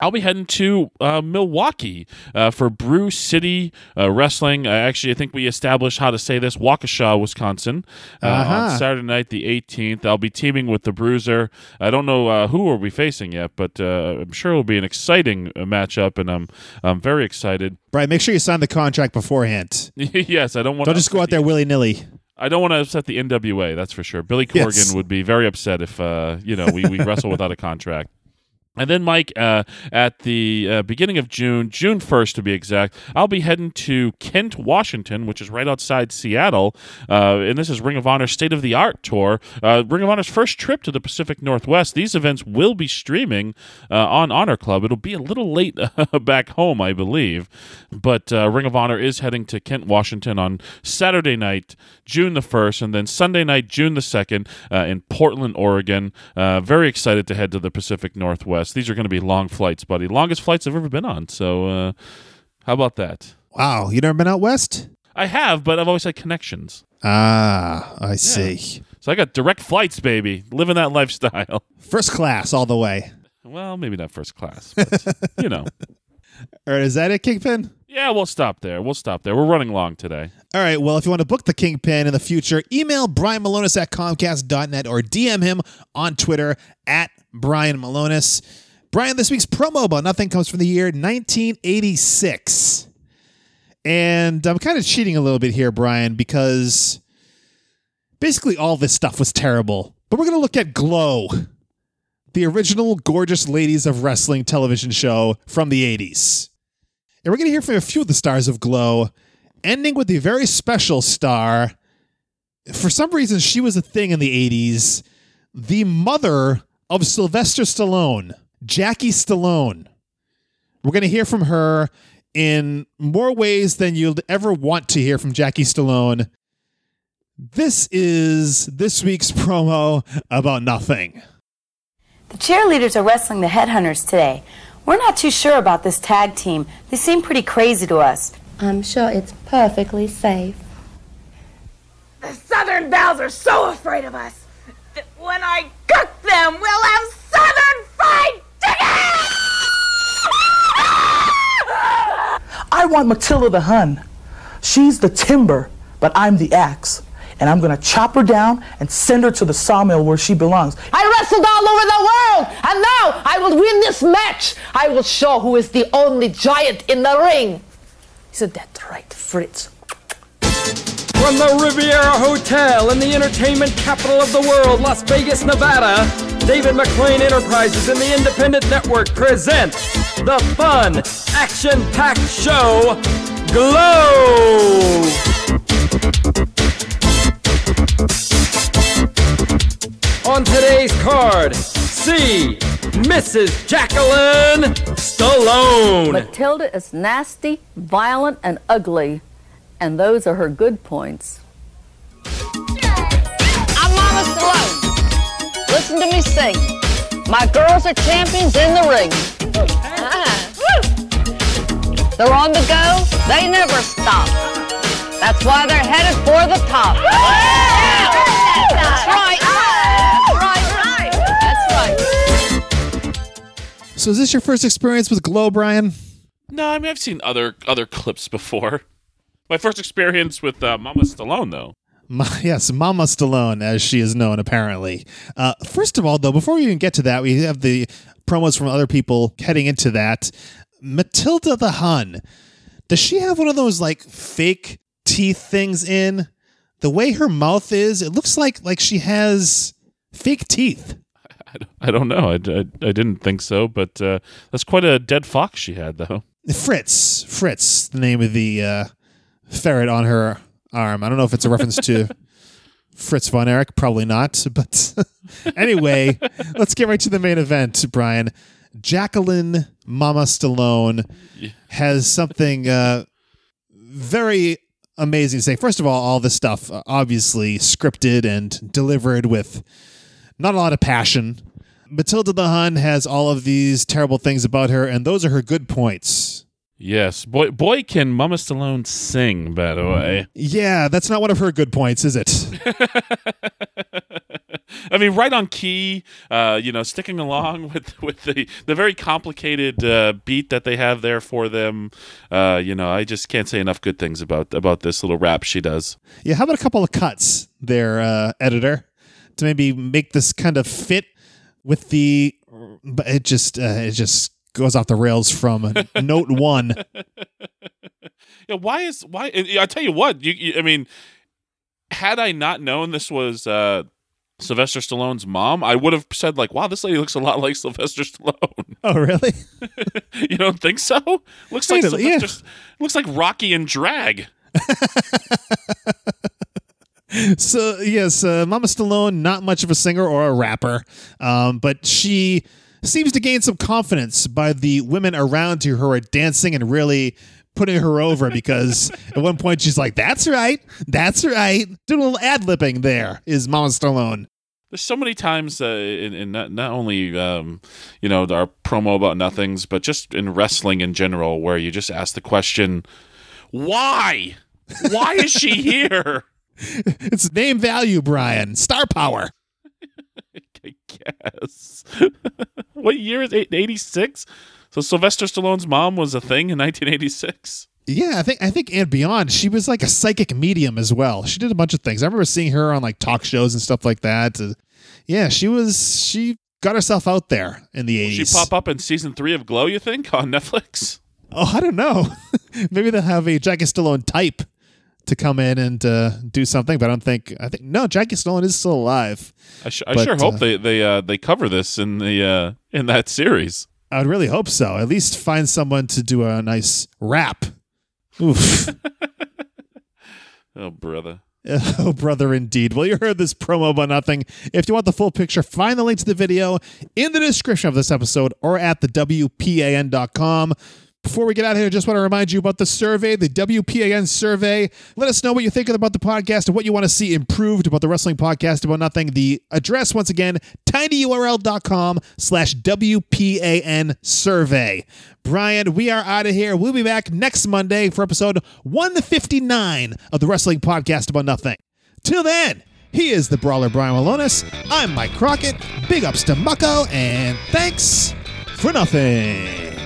Speaker 2: I'll be heading to uh, Milwaukee uh, for Brew City uh, Wrestling. Actually, I think we established how to say this Waukesha, Wisconsin, uh,
Speaker 1: Uh-huh.
Speaker 2: on Saturday night, the 18th. I'll be teaming with the Bruiser. I don't know uh, who we'll be facing yet, but uh, I'm sure it'll be an exciting uh, matchup, and I'm I'm very excited.
Speaker 1: Brian, make sure you sign the contract beforehand.
Speaker 2: yes, I don't want
Speaker 1: Don't just go out there willy nilly.
Speaker 2: I don't want to upset the NWA. That's for sure. Billy Corgan
Speaker 1: Yes.
Speaker 2: would be very upset if uh, you know we, we wrestle without a contract. And then, Mike, uh, at the uh, beginning of June, June 1st to be exact, I'll be heading to Kent, Washington, which is right outside Seattle. Uh, and this is Ring of Honor State of the Art Tour. Uh, Ring of Honor's first trip to the Pacific Northwest. These events will be streaming uh, on Honor Club. It'll be a little late back home, I believe. But uh, Ring of Honor is heading to Kent, Washington on Saturday night, June the 1st, and then Sunday night, June the 2nd, uh, in Portland, Oregon. Very excited to head to the Pacific Northwest. These are going to be long flights, buddy. Longest flights I've ever been on. So, uh, how about that?
Speaker 1: Wow, you never been out west?
Speaker 2: I have, but I've always had connections.
Speaker 1: Ah, I see.
Speaker 2: So I got direct flights, baby. Living that lifestyle.
Speaker 1: First class all the way.
Speaker 2: Well, maybe not first class, but you know.
Speaker 1: All right, is that it, Kingpin?
Speaker 2: Yeah, we'll stop there. We'll stop there. We're running long today.
Speaker 1: All right, well, if you want to book the Kingpin in the future, email Brian Milonas at Comcast.net or DM him on Twitter at Brian Milonas. Brian, this week's promo about nothing comes from the year 1986. And I'm kind of cheating a little bit here, Brian, because basically all this stuff was terrible. But we're going to look at Glow, the original Gorgeous Ladies of Wrestling television show from the 80s. And we're going to hear from a few of the stars of Glow, ending with the very special star. For some reason, she was a thing in the 80s. The mother of Sylvester Stallone, Jackie Stallone. We're going to hear from her in more ways than you'll ever want to hear from Jackie Stallone. This is this week's promo about nothing.
Speaker 5: The cheerleaders are wrestling the headhunters today. We're not too sure about this tag team. They seem pretty crazy to us.
Speaker 6: I'm sure it's perfectly safe.
Speaker 7: The Southern Bells are so afraid of us that when I cook them, we'll have Southern fried chicken!
Speaker 8: I want Matilda the Hun. She's the timber, but I'm the axe. And I'm gonna chop her down and send her to the sawmill where she belongs.
Speaker 9: I wrestled all over the world, and now I will win this match. I will show who is the only giant in the ring.
Speaker 8: Isn't that right, Fritz?
Speaker 10: From the Riviera Hotel in the entertainment capital of the world, Las Vegas, Nevada, David McLane Enterprises and the Independent Network present the fun, action packed show Glow! On today's card, see Mrs. Jacqueline Stallone.
Speaker 11: Matilda is nasty, violent, and ugly, and those are her good points.
Speaker 9: I'm Mama Stallone. Listen to me sing. My girls are champions in the ring. Ah. They're on the go. They never stop. That's why they're headed for the top. That's right. Right, right. That's right.
Speaker 1: So, is this your first experience with Glow, Brian?
Speaker 2: No, I mean I've seen other other clips before. My first experience with uh, Mama Stallone, though.
Speaker 1: Ma- yes, Mama Stallone, as she is known, apparently. Uh, first of all, though, before we even get to that, we have the promos from other people heading into that. Matilda the Hun, does she have one of those like fake teeth things in? The way her mouth is, it looks like like she has fake teeth.
Speaker 2: I don't, I don't know. I, I, I didn't think so, but uh, that's quite a dead fox she had, though.
Speaker 1: Fritz, Fritz, the name of the uh, ferret on her arm. I don't know if it's a reference to Fritz von Erich, probably not. But anyway, let's get right to the main event, Brian. Jacqueline Mama Stallone has something uh, very amazing to say. First of all, all this stuff uh, obviously scripted and delivered with not a lot of passion. Matilda the Hun has all of these terrible things about her, and those are her good points.
Speaker 2: Yes, boy, boy, can Mama Stallone sing? By the way,
Speaker 1: Yeah, that's not one of her good points, is it?
Speaker 2: I mean, right on key. Uh, you know, sticking along with with the the very complicated uh, beat that they have there for them. Uh, you know, I just can't say enough good things about about this little rap she does.
Speaker 1: Yeah, how about a couple of cuts there, uh, editor, to maybe make this kind of fit with the. But it just uh, it just goes off the rails from note one.
Speaker 2: Yeah, why is why? I tell you what, you, you I mean, had I not known this was uh, Sylvester Stallone's mom, I would have said like, "Wow, this lady looks a lot like Sylvester Stallone."
Speaker 1: Oh, really?
Speaker 2: you don't think so? Looks like
Speaker 1: Wait yeah.
Speaker 2: Sylvester, looks like Rocky and drag.
Speaker 1: So yes, uh, Mama Stallone, not much of a singer or a rapper, um, but she seems to gain some confidence by the women around her who are dancing and really putting her over. Because at one point she's like, "That's right, that's right," doing a little ad lipping. There is Mama Stallone.
Speaker 2: There's so many times uh, in, in not, not only um, you know our promo about nothings, but just in wrestling in general, where you just ask the question, "Why? Why is she here?"
Speaker 1: It's name value, Brian. Star power.
Speaker 2: Guess. what year is it? 86? So Sylvester Stallone's mom was a thing in 1986.
Speaker 1: Yeah, I think I think and beyond, she was like a psychic medium as well. She did a bunch of things. I remember seeing her on like talk shows and stuff like that. Uh, yeah, she was she got herself out there in the eighties.
Speaker 2: she pop up in season three of Glow? You think on Netflix?
Speaker 1: Oh, I don't know. Maybe they'll have a Jackie Stallone type to come in and uh, do something, but I don't think I think no, Jackie Stallone is still alive.
Speaker 2: I, sh- I
Speaker 1: But,
Speaker 2: sure hope
Speaker 1: uh,
Speaker 2: they they uh, they cover this in the uh, in that series.
Speaker 1: I would really hope so. At least find someone to do a nice rap. Oof.
Speaker 2: Oh brother.
Speaker 1: Oh, brother, indeed. Well, you heard this promo about nothing. If you want the full picture, find the link to the video in the description of this episode or at the WPAN.com. Before we get out of here, I just want to remind you about the survey, the WPAN survey. Let us know what you're thinking about the podcast and what you want to see improved about the wrestling podcast about nothing. The address, once again, tinyurl.com slash WPAN survey. Brian, we are out of here. We'll be back next Monday for episode 159 of the wrestling podcast about nothing. Till then, he is the brawler Brian Milonas. I'm Mike Crockett. Big ups to Mucko, and thanks for nothing.